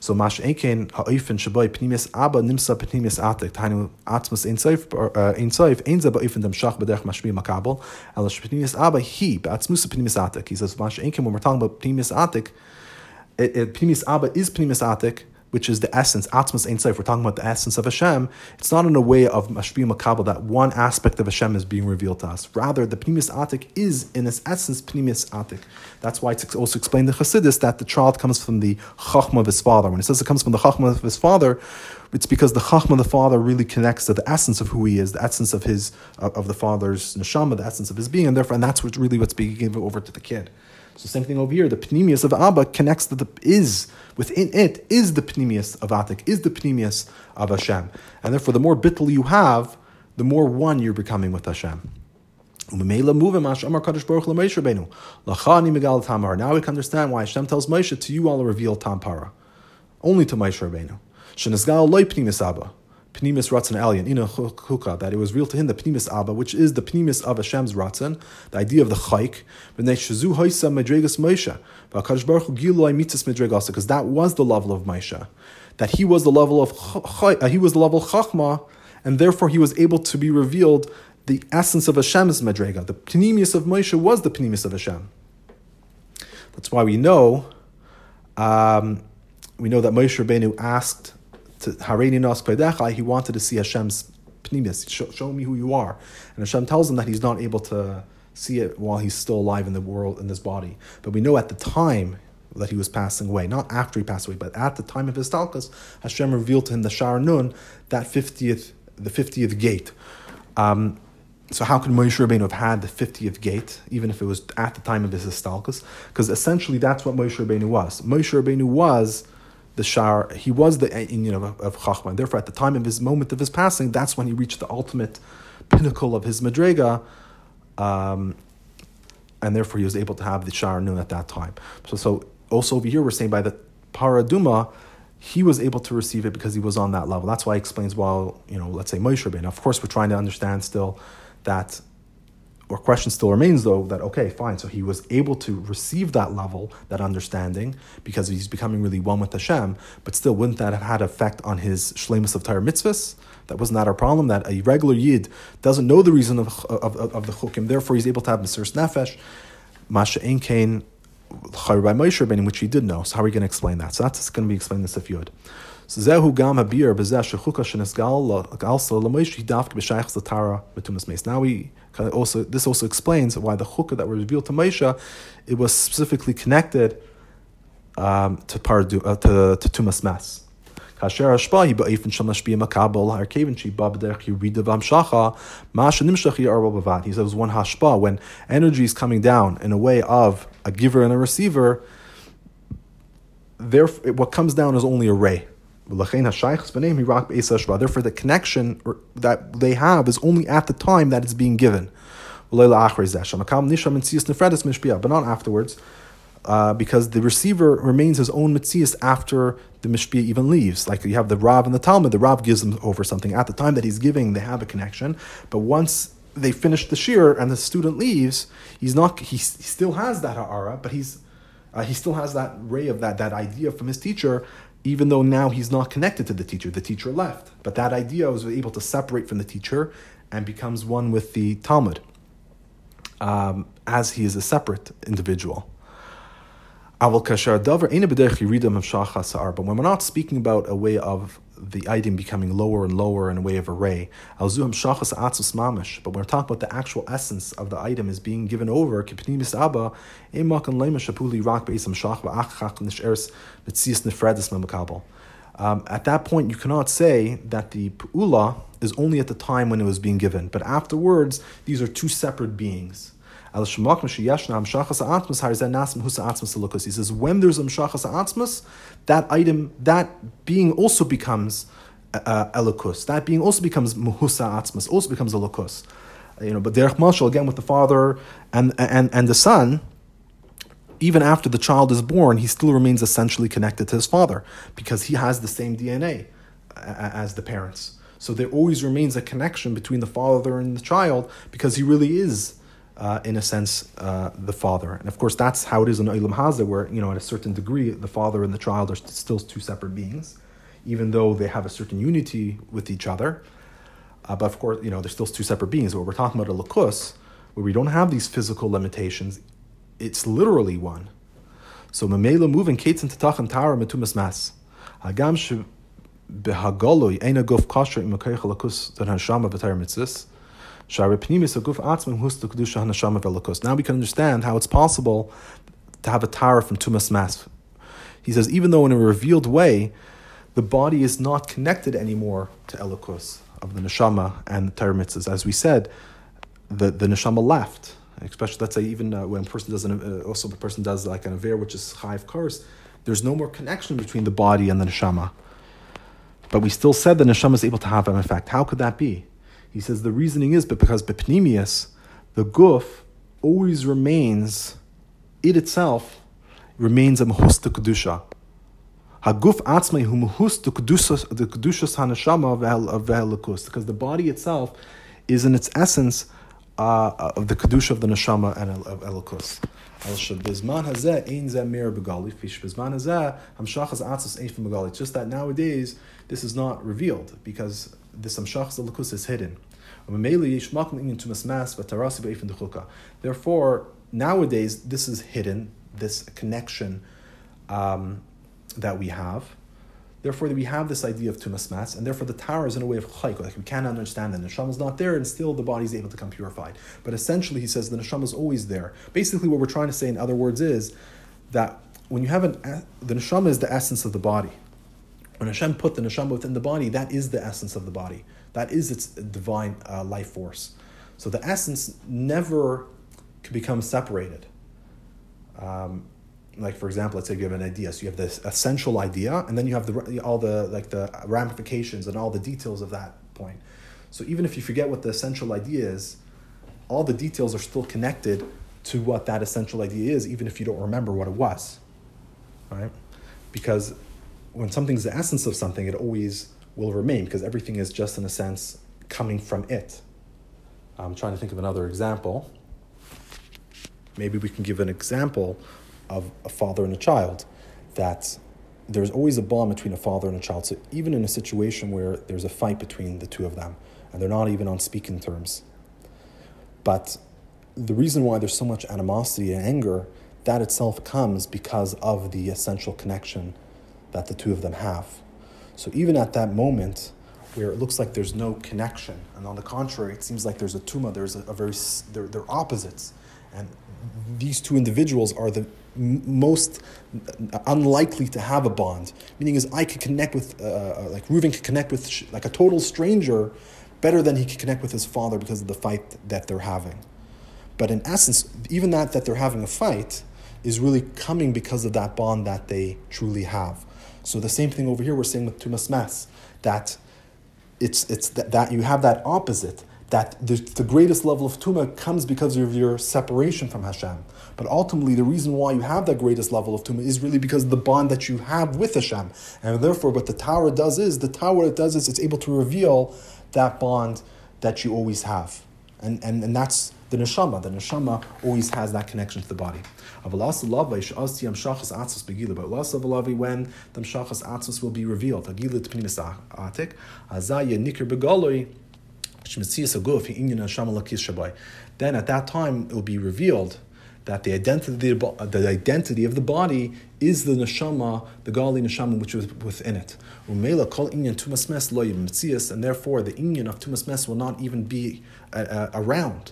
S1: So mash eken ha'ofen shaboy pnimis abba nimsa pnimis atik tainu atmas ein soif uh, ein soif ein zeba ofen dem shach b'derech mashmi makabel el pnimis abba he b'atzmus pnimis atik. He says mash eken when we're talking about pnimis atik, pnimis abba is pnimis atik which is the essence, Atmas Ein Sof, we're talking about the essence of Hashem, it's not in a way of Mashbi Makabal that one aspect of Hashem is being revealed to us. Rather, the Pnimis Atik is, in its essence, Pnimis Atik. That's why it's also explained in Chassidus that the child comes from the Chachma of his father. When it says it comes from the Chachma of his father, it's because the Chachma of the father really connects to the essence of who he is, the essence of his of the father's neshama, the essence of his being, and therefore, and that's what really what's being given over to the kid. So same thing over here. The pnimius of Abba connects to the is within it is the pnimius of Atik, is the pnimius of Hashem, and therefore the more bittul you have, the more one you're becoming with Hashem. Now we can understand why Hashem tells Moshe, to you all reveal Tampara. Only to Moshe Rabbeinu. Pnimis Ratzon Elyon, in a chukah, that it was real to him the Pnimis Abba, which is the Pnimis of Hashem's Ratzon, the idea of the Chayk, because that was the level of Moshe, that he was the level of uh, he was the level of Chachma, and therefore he was able to be revealed the essence of Hashem's Madrega. The Pnimis of Moshe was the Pnimis of Hashem. That's why we know, um, we know that Moshe Rabbeinu asked to he wanted to see Hashem's pnimis, show, show, me who you are. And Hashem tells him that he's not able to see it while he's still alive in the world, in this body. But we know at the time that he was passing away, not after he passed away, but at the time of his talkas, Hashem revealed to him the Shar Nun, that 50th, the 50th gate. Um, so how could Moshe Rabbeinu have had the 50th gate, even if it was at the time of his histalkas? Because essentially that's what Moshe Rabbeinu was. Moshe Rabbeinu was the Shar, he was the Inyan of, of Chachma. And therefore, at the time of his moment of his passing, that's when he reached the ultimate pinnacle of his Madrega. Um, and therefore, he was able to have the Shar Nun at that time. So, so also over here, we're saying by the Paraduma, he was able to receive it because he was on that level. That's why he explains, well, you know, let's say Moshe Rabbeinu. Of course, we're trying to understand still that or question still remains though that okay fine. So he was able to receive that level that understanding because he's becoming really one with Hashem. But still wouldn't that have had effect on his shlemus of Torah mitzvahs? That wasn't our problem that a regular yid doesn't know the reason of, of, of, of the chukim therefore he's able to have Mesiris Nefesh. Masha Ein Kain by Moshe which he did know. So how are we going to explain that? So that's going to be explained in the Sif so zehu gam habir b'zeh shechuka shenesgal also lamoish hidavk b'shayich zatara betumas meis. Now we Kind of also, this also explains why the chukkah that was revealed to Moshe, it was specifically connected um, to, pardu, uh, to, to Tumas Meis. כאשר ההשפעה היא באופן שמשפיע מקבל הרכב שבא בדרך ירידה והמשכה, מה שנמשך יהיה ארבע בבת. He says one hashpa, when energy is coming down in a way of a giver and a receiver, there, what comes down is only a ray. Therefore, the connection that they have is only at the time that it's being given. But not afterwards, uh, because the receiver remains his own mitzias after the mishpia even leaves. Like you have the Rav and the Talmid, the Rav gives them over something. At the time that he's giving, they have a connection. But once they finish the shiur and the student leaves, he's not. He, he still has that ha'ara, but he's uh, he still has that ray of that that idea from his teacher. Even though now he's not connected to the teacher, the teacher left. But that idea was able to separate from the teacher and becomes one with the Talmid, um, as he is a separate individual. But when we're not speaking about a way of the item becoming lower and lower in a way of array, but when we're talking about the actual essence of the item is being given over, um, at that point, you cannot say that the pu'ula is only at the time when it was being given, but afterwards, these are two separate beings. He says, when there's amshachas atzmas, that item, that being also becomes uh, elikus. That being also becomes muhusa atzmas, also becomes elikus. You know, but derech mashal again with the father and and and the son. Even after the child is born, he still remains essentially connected to his father because he has the same DNA as the parents. So there always remains a connection between the father and the child because he really is uh, in a sense, uh, the father. And of course, that's how it is in Olam Hazeh, where, you know, at a certain degree, the father and the child are still two separate beings, even though they have a certain unity with each other. Uh, but of course, you know, they're still two separate beings. But we're talking about a lakus, where we don't have these physical limitations, it's literally one. So, Mamela moving Kates and Tara Metumas Mas. Hagam behagoloi, Eina Guf Kasher, Imakayach Lakus, Dan Hashama V'Tayr Mitzvah. Now we can understand how it's possible to have a Tara from Tumas Meis. He says, even though in a revealed way, the body is not connected anymore to Elikus of the Neshama and the Torah As we said, the, the Neshama left. Especially, let's say, even uh, when a person does an, uh, also the person does like an aver, which is Chayiv Kars, there's no more connection between the body and the Neshama. But we still said the Neshama is able to have an effect. How could that be? He says the reasoning is but because bepnimius, the guf always remains, it itself remains a mahus to kedusha. Haguf atzmei hu the kedushas hanashama v'helikus because the body itself is in its essence uh, of the kedusha of the neshama and of elikus. It's just that nowadays this is not revealed because the samshach zalakus is hidden. Therefore, nowadays this is hidden, this connection um, that we have. Therefore, we have this idea of tumas meis, and therefore the tower is in a way of chayk, like we can't understand the neshama is not there, and still the body is able to come purified. But essentially, he says the neshama is always there. Basically, what we're trying to say, in other words, is that when you have an the neshama is the essence of the body. When Hashem put the neshama within the body, that is the essence of the body. That is its divine uh, life force. So the essence never can become separated. Um, like for example, let's say you have an idea. So you have this essential idea, and then you have the all the like the ramifications and all the details of that point. So even if you forget what the essential idea is, all the details are still connected to what that essential idea is, even if you don't remember what it was. Right? Because when something's the essence of something, it always will remain because everything is just in a sense coming from it. I'm trying to think of another example. Maybe we can give an example of a father and a child that there's always a bond between a father and a child. So even in a situation where there's a fight between the two of them and they're not even on speaking terms, but the reason why there's so much animosity and anger, that itself comes because of the essential connection that the two of them have. So even at that moment, where it looks like there's no connection, and on the contrary, it seems like there's a tuma, there's a, a very they're, they're opposites, and these two individuals are the most unlikely to have a bond. Meaning is I could connect with, uh, uh, like Reuven could connect with like a total stranger better than he could connect with his father because of the fight that they're having. But in essence, even that that they're having a fight is really coming because of that bond that they truly have. So the same thing over here we're saying with Tumas Mes, that it's, it's that, that you have that opposite, that the, the greatest level of Tuma comes because of your separation from Hashem. But ultimately, the reason why you have that greatest level of Tuma is really because the bond that you have with Hashem. And therefore, what the tower does is, the tower it does is it's able to reveal that bond that you always have. And, and, and that's the neshama. The neshama always has that connection to the body. But when the mshachas atzos will be revealed, then at that time it will be revealed that the identity, the identity of the body is the neshama, the gali neshama which is within it. Tumas and therefore the inyan of tumas mes will not even be uh, uh, around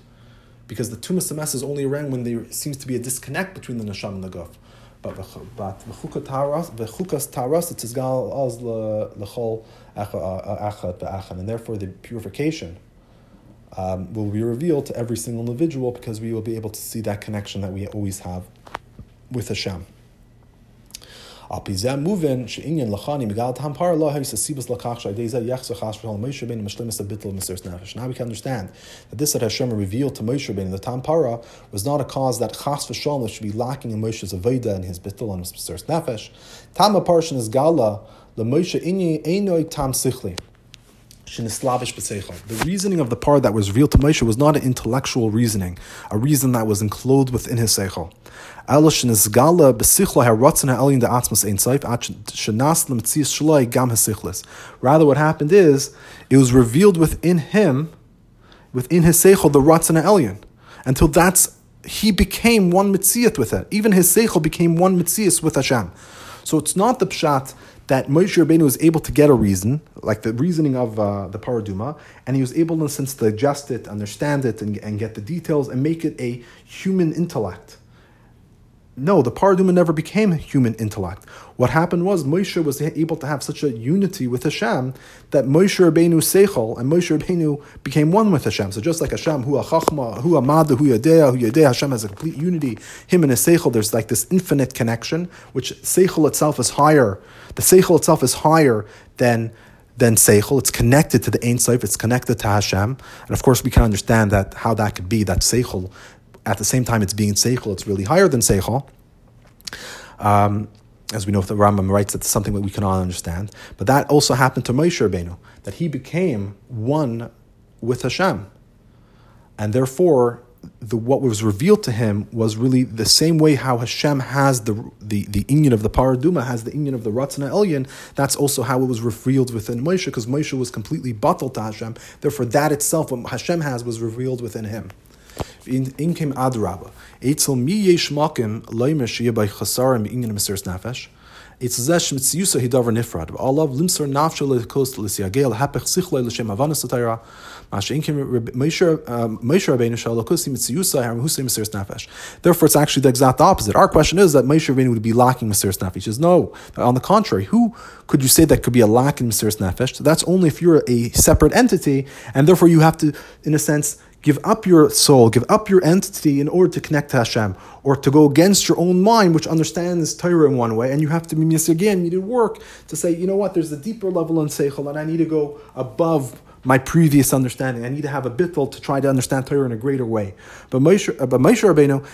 S1: because the tumas mes is only around when there seems to be a disconnect between the neshama and the guf. But but v'chukas taras the hukas ta'ras it is gal az lechol echad be'achad, uh, uh, uh, and therefore the purification um, will be revealed to every single individual because we will be able to see that connection that we always have with Hashem. Now we can understand that this that Hashem revealed to Moshe Rabbeinu, the Tampara, was not a cause that Chas v'Shalom should be lacking in Moshe's Avodah and his Bittul and his Nefesh. Tama Parshan is Gala, the Moshe Einoi Tam Sichli. The reasoning of the part that was revealed to Moshe was not an intellectual reasoning, a reason that was enclosed within his seichel. Rather, what happened is, it was revealed within him, within his seichel, the ratzana elyon, until that's he became one mitzias with it. Even his seichel became one mitzias with Hashem. So it's not the pshat that Moshe Rabbeinu was able to get a reason, like the reasoning of uh, the paraduma, and he was able, in a sense, to adjust it, understand it, and, and get the details, and make it a human intellect. No, the paraduma never became a human intellect. What happened was Moshe was able to have such a unity with Hashem that Moshe Rabbeinu seichel and Moshe Rabbeinu became one with Hashem. So just like Hashem, who a chachma, who a mada, who yadea, who yadea, Hashem has a complete unity. Him and his seichel, there's like this infinite connection, which seichel itself is higher. The seichel itself is higher than than seichel. It's connected to the Ein Sof. It's connected to Hashem, and of course we can understand that how that could be that seichel at the same time it's being seichel, it's really higher than seichel. Um, as we know, the Rambam writes that it's something that we cannot understand. But that also happened to Moshe Rabbeinu, that he became one with Hashem. And therefore, the, what was revealed to him was really the same way how Hashem has the the, the inyan of the paraduma, has the inyan of the ratzana elyon. That's also how it was revealed within Moshe, because Moshe was completely batal to Hashem. Therefore, that itself, what Hashem has, was revealed within him. In came adraba. Eitzel mi yesh makim loimer shiyah by chasarim inyan mesiris nefesh. It's zesh mitziyusa hidavar nifrad. Alav limsar nafsha lekos l'siyagel hapech sichle l'shem avanas l'tayra. Therefore, it's actually the exact opposite. Our question is that Moshe Rabbeinu would be lacking Mesiris Nefesh. He says, no. On the contrary, who could you say that could be a lack in Nefesh? So that's only if you're a separate entity, and therefore you have to, in a sense, give up your soul, give up your entity in order to connect to Hashem, or to go against your own mind, which understands Torah in one way, and you have to be again, you need to work to say, you know what, there's a deeper level in Seichel, and I need to go above my previous understanding. I need to have a bittul to try to understand Torah in a greater way. But Moshe, uh, Rabbeinu,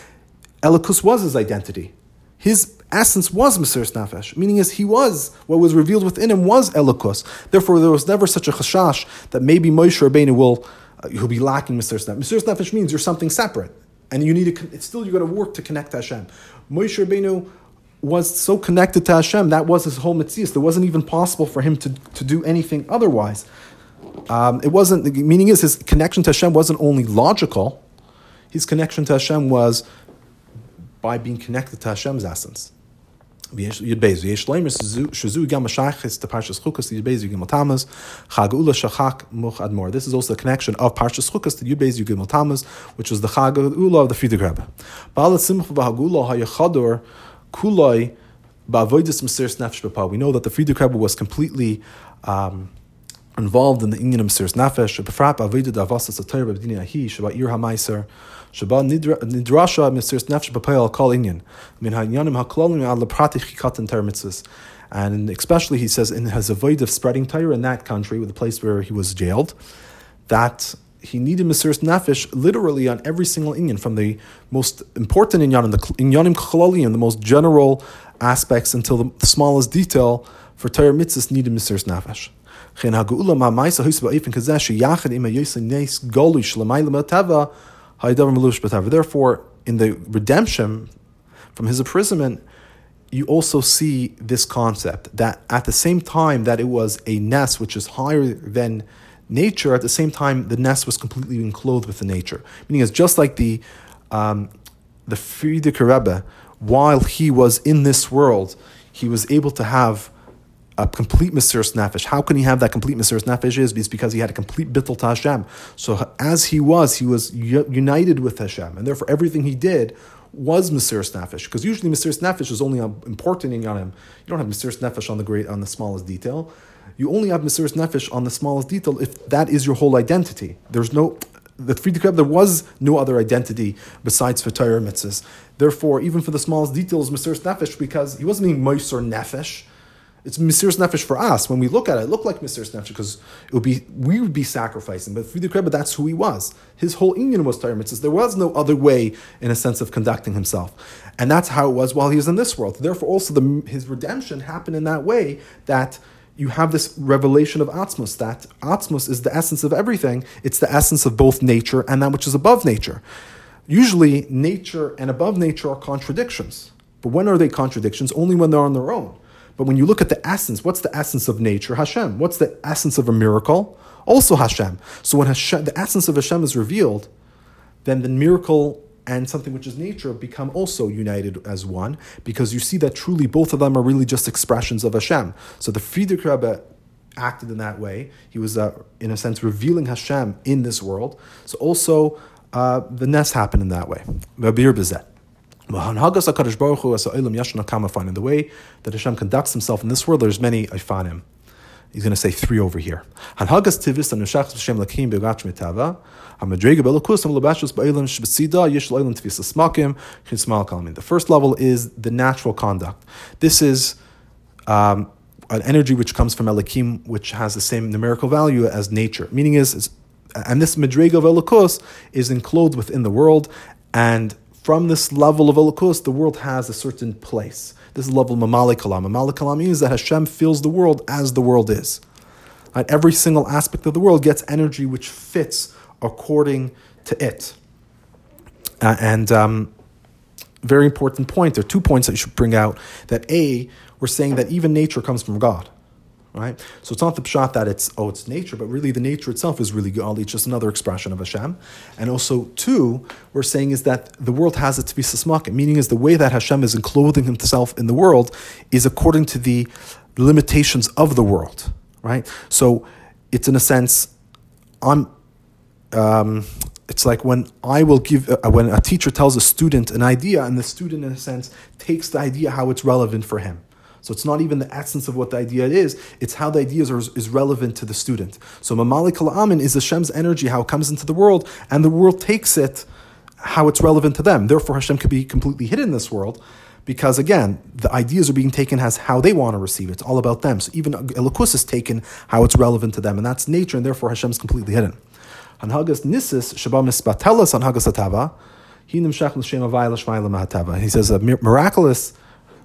S1: Elikus was his identity. His essence was Mesiris Nefesh, meaning is he was, what was revealed within him was Elikus. Therefore, there was never such a chashash that maybe Moshe Rabbeinu will you'll be lacking Mesiris Nefesh. Mesiris Nefesh means you're something separate, and you need to. It's still you got to work to connect to Hashem. Moshe Rabbeinu was so connected to Hashem that was his whole mitzvah. There wasn't even possible for him to, to do anything otherwise. Um, it wasn't. The meaning is his connection to Hashem wasn't only logical. His connection to Hashem was by being connected to Hashem's essence. Yud. V'yesh leimer shazu gam mashayches to Parshas Chukas Yud Beis Yugim Ula Shachak Admor. This is also the connection of Parshas Chukas to Yud Beis Yugim Tammuz, which was the Chag of the Frierdiker Rebbe. Ba'alat Simcha B'Hagula HaYachador Kuloi Ba'avoidus Mesiris Nefesh. We know that the Frierdiker Rebbe was completely um, involved in the Inyan of Mesiris Nefesh. B'Frat Ba'avoidus Avasas Atayr Ahi Shabbat HaMaiser And especially, he says, in his avoid of spreading Torah in that country, with the place where he was jailed, that he needed Mesiris Nefesh literally on every single inyan, from the most important inyan, the inyanim chalolim, the most general aspects, until the, smallest detail for Torah mitzvahs needed Mesiris Nefesh. Therefore, in the redemption from his imprisonment, you also see this concept that at the same time that it was a nes which is higher than nature, at the same time the nes was completely enclosed with the nature. Meaning, it's just like the um, the Frierdiker Rebbe, while he was in this world, he was able to have a complete Mesiris Nefesh. How can he have that complete Mesiris Nefesh? Is because he had a complete Bittul to Hashem. So as he was, he was united with Hashem, and therefore everything he did was Mesiris Nefesh. Because usually Mesiris Nefesh is only um, important on him. You don't have Mesiris Nefesh on the great on the smallest detail. You only have Mesiris Nefesh on the smallest detail if that is your whole identity. There's no the Frierdiker there was no other identity besides Torah mitzvahs. Therefore, even for the smallest details, Mesiris Nefesh, because he wasn't being Moiser Nefesh, it's Mesiris Nefesh for us. When we look at it, it looked like Mesiris Nefesh because it would be we would be sacrificing. But Frierdiker Rebbe, that's who he was. His whole union was Torah. There was no other way, in a sense, of conducting himself, and that's how it was while he was in this world. Therefore, also the, his redemption happened in that way that you have this revelation of Atzmos, that Atzmos is the essence of everything. It's the essence of both nature and that which is above nature. Usually, nature and above nature are contradictions. But when are they contradictions? Only when they're on their own. But when you look at the essence, what's the essence of nature? Hashem. What's the essence of a miracle? Also Hashem. So when Hashem, the essence of Hashem is revealed, then the miracle and something which is nature become also united as one because you see that truly both of them are really just expressions of Hashem. So the Frierdiker Rebbe acted in that way. He was, uh, in a sense, revealing Hashem in this world. So also uh, the nes happened in that way. In the way that Hashem conducts himself in this world, there's many Ifanim. He's going to say three over here. And lakim kalmin. The first level is the natural conduct. This is um, an energy which comes from Elikim, which has the same numerical value as nature. Meaning is, and this madrega of is enclosed within the world, and from this level of Elokus, the world has a certain place. This is level Kalam. Mamali Kalam means that Hashem fills the world as the world is. Right? Every single aspect of the world gets energy which fits according to it. Uh, and um, very important point, there are two points that you should bring out. That A, we're saying that even nature comes from God right? So it's not the pshat that it's oh it's nature, but really the nature itself is really. It's just another expression of Hashem. And also two, we're saying is that the world has it to be sismakim, meaning is the way that Hashem is enclothing Himself in the world is according to the limitations of the world, right? So it's in a sense, I'm. Um, it's like when I will give, uh, when a teacher tells a student an idea, and the student, in a sense, takes the idea how it's relevant for him. So it's not even the essence of what the idea is, it's how the idea is, is relevant to the student. So Mamalik al Amin is Hashem's energy, how it comes into the world, and the world takes it how it's relevant to them. Therefore, Hashem could be completely hidden in this world. Because again, the ideas are being taken as how they want to receive it. It's all about them. So even Elokus is taken how it's relevant to them, and that's nature, and therefore Hashem is completely hidden. Anhagas nisis shabam mispatelas anhagas atava. He says a miraculous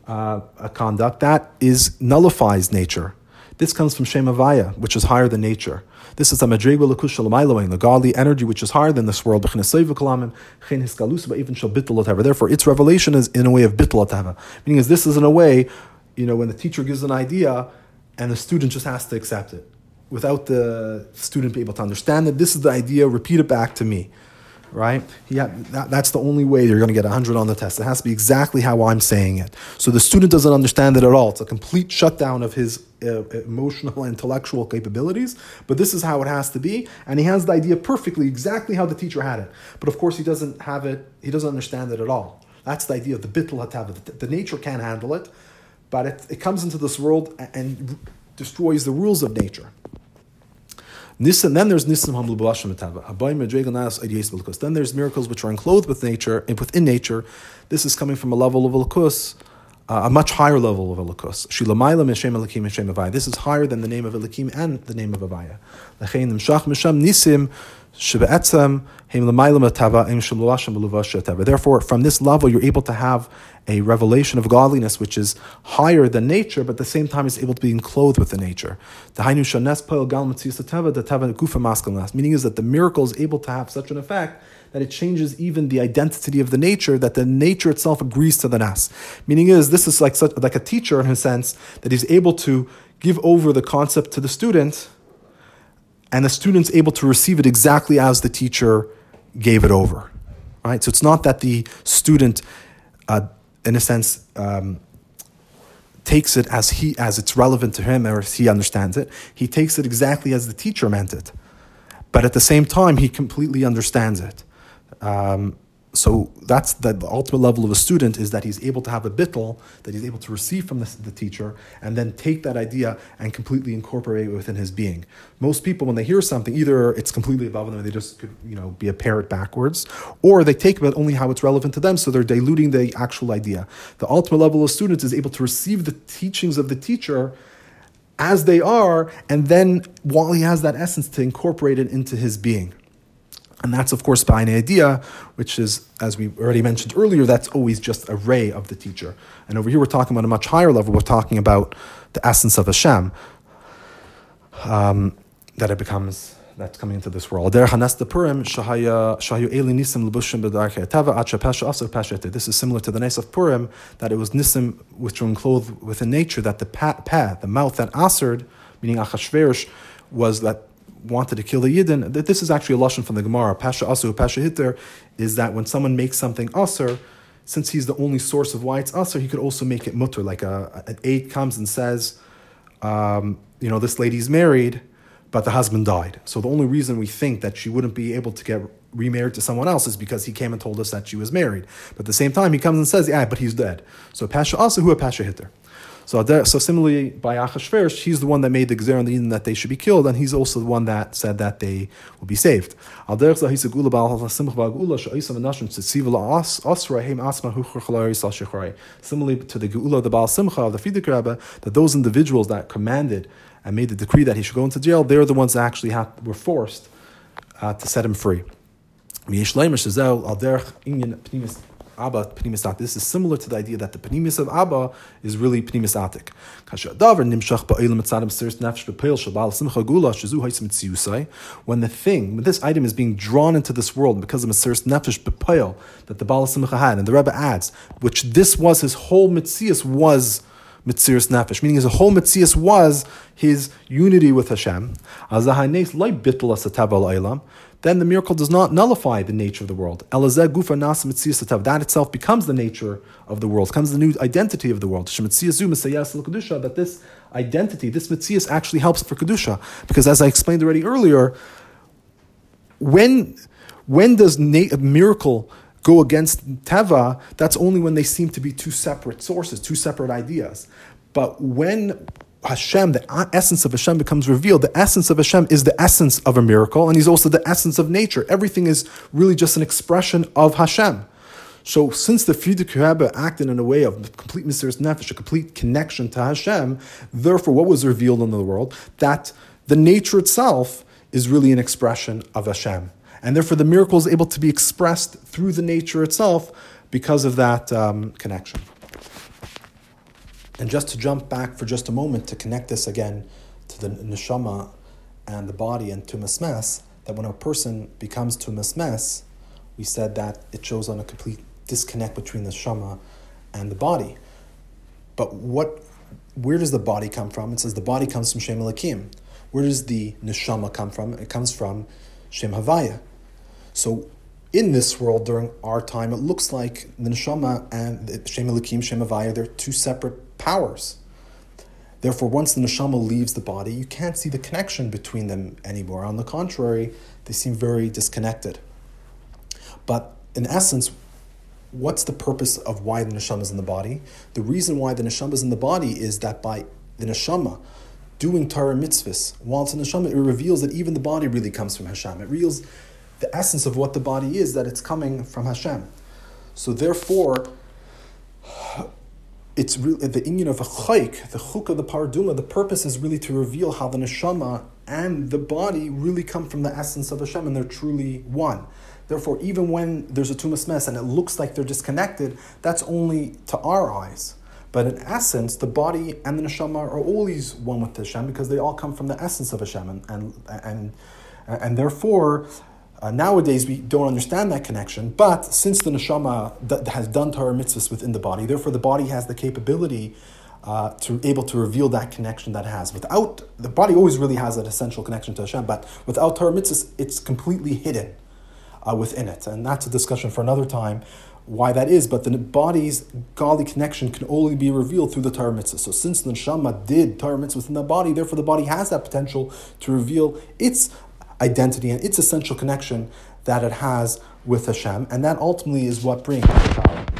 S1: uh, a conduct, that is nullifies nature. This comes from Shem Avaya, which is higher than nature. This is a Madrega Lakush the godly energy which is higher than this world. Therefore, its revelation is in a way of bittul Meaning is this is in a way, you know, when the teacher gives an idea and the student just has to accept it without the student being able to understand that this is the idea, repeat it back to me. Right? Yeah, that, that's the only way you're going to get 100 on the test. It has to be exactly how I'm saying it. So the student doesn't understand it at all. It's a complete shutdown of his uh, emotional intellectual capabilities, but this is how it has to be. And he has the idea perfectly, exactly how the teacher had it. But of course, he doesn't have it, he doesn't understand it at all. That's the idea of the bittul hatava. The, the nature can't handle it, but it, it comes into this world and, and destroys the rules of nature. Nisan, then there's Nisan Hamlu Then there's miracles which are enclosed with nature, and within nature. This is coming from a level of Elikus, a much higher level of Elikus. Shilamayla Meshem Elikim Meshem Avaya. This is higher than the name of Elikim and the name of Avaya. Therefore, from this level, you're able to have a revelation of godliness which is higher than nature, but at the same time is able to be enclosed with the nature. Meaning is that the miracle is able to have such an effect that it changes even the identity of the nature, that the nature itself agrees to the nas. Meaning is this is like such, like a teacher in a sense that he's able to give over the concept to the student and the student's able to receive it exactly as the teacher gave it over. Right? So it's not that the student, uh, in a sense, um, takes it as he as it's relevant to him or as he understands it. He takes it exactly as the teacher meant it, but at the same time, he completely understands it. Um, so that's the, the, ultimate level of a student is that he's able to have a bittel that he's able to receive from the, the, teacher and then take that idea and completely incorporate it within his being. Most people, when they hear something, either it's completely above them, and they just could you know be a parrot backwards, or they take it only how it's relevant to them, so they're diluting the actual idea. The ultimate level of students is able to receive the teachings of the teacher as they are, and then while he has that essence, to incorporate it into his being. And that's, of course, by an idea, which is, as we already mentioned earlier, that's always just a ray of the teacher. And over here, we're talking about a much higher level. We're talking about the essence of Hashem, um, that it becomes, that's coming into this world. This is similar to the Nes of Purim, that it was Nisim which were clothed within nature, that the pa, the mouth that answered, meaning Achashverosh, was that wanted to kill the Yidden, that this is actually a lashon from the Gemara. Pasha asu, pasha hitter, is that when someone makes something aser, since he's the only source of why it's aser, he could also make it mutter. Like a, an aide comes and says, um, you know, this lady's married, but the husband died. So the only reason we think that she wouldn't be able to get remarried to someone else is because he came and told us that she was married. But at the same time, he comes and says, yeah, but he's dead. So pasha asu, who a pasha hitter. So, so similarly, by Achashverosh, he's the one that made the Gzer on the Yidden that they should be killed, and he's also the one that said that they will be saved. Similarly to the Geula of the Baal Simcha of the Frierdiker Rebbe, that those individuals that commanded and made the decree that he should go into jail, they're the ones that actually were forced uh, to set him free. Abba Pnimius Atik. This is similar to the idea that the Pnimius of Abba is really Pnimius Atik. When the thing, when this item is being drawn into this world because of Mesiris Nefesh B'Peil that the Baal Simcha had, and the Rebbe adds, which this was his whole Mitzias was Mesiris Nefesh, meaning his whole Mitzias was his unity with Hashem then the miracle does not nullify the nature of the world. That itself becomes the nature of the world, becomes the new identity of the world. That this identity, this mitzias actually helps for Kedusha. Because as I explained already earlier, when, when does a miracle go against Teva, that's only when they seem to be two separate sources, two separate ideas. But when Hashem, the essence of Hashem becomes revealed. The essence of Hashem is the essence of a miracle, and He's also the essence of nature. Everything is really just an expression of Hashem. So, since the Rebbe acted in a way of complete Mesiris Nefesh, a complete connection to Hashem, therefore, what was revealed in the world? That the nature itself is really an expression of Hashem. And therefore, the miracle is able to be expressed through the nature itself because of that um, connection. And just to jump back for just a moment to connect this again to the neshama and the body and tumas meis, that when a person becomes tumas meis, we said that it shows on a complete disconnect between the neshama and the body. But what, where does the body come from? It says the body comes from Shem Elokim. Where does the neshama come from? It comes from Shem Havaya. So in this world during our time, it looks like the neshama and the Shem Elokim, Shem Havaya, they're two separate powers. Therefore, once the neshama leaves the body, you can't see the connection between them anymore. On the contrary, they seem very disconnected. But in essence, what's the purpose of why the neshama is in the body? The reason why the neshama is in the body is that by the neshama doing Torah mitzvahs, while it's in the neshama, it reveals that even the body really comes from Hashem. It reveals the essence of what the body is, that it's coming from Hashem. So therefore, it's really the union of a chayk, the chuk of the paraduma. The purpose is really to reveal how the neshama and the body really come from the essence of Hashem, and they're truly one. Therefore, even when there's a tumas meis and it looks like they're disconnected, that's only to our eyes. But in essence, the body and the neshama are always one with Hashem because they all come from the essence of Hashem, and and and, and therefore uh, nowadays, we don't understand that connection, but since the neshama d- has done Torah mitzvahs within the body, therefore the body has the capability uh, to able to reveal that connection that has. Without the body, always really has that essential connection to Hashem, but without Torah mitzvahs, it's completely hidden uh, within it, and that's a discussion for another time. Why that is, but the body's godly connection can only be revealed through the Torah mitzvah. So, since the neshama did Torah mitzvah within the body, therefore the body has that potential to reveal its identity and its essential connection that it has with Hashem, and that ultimately is what brings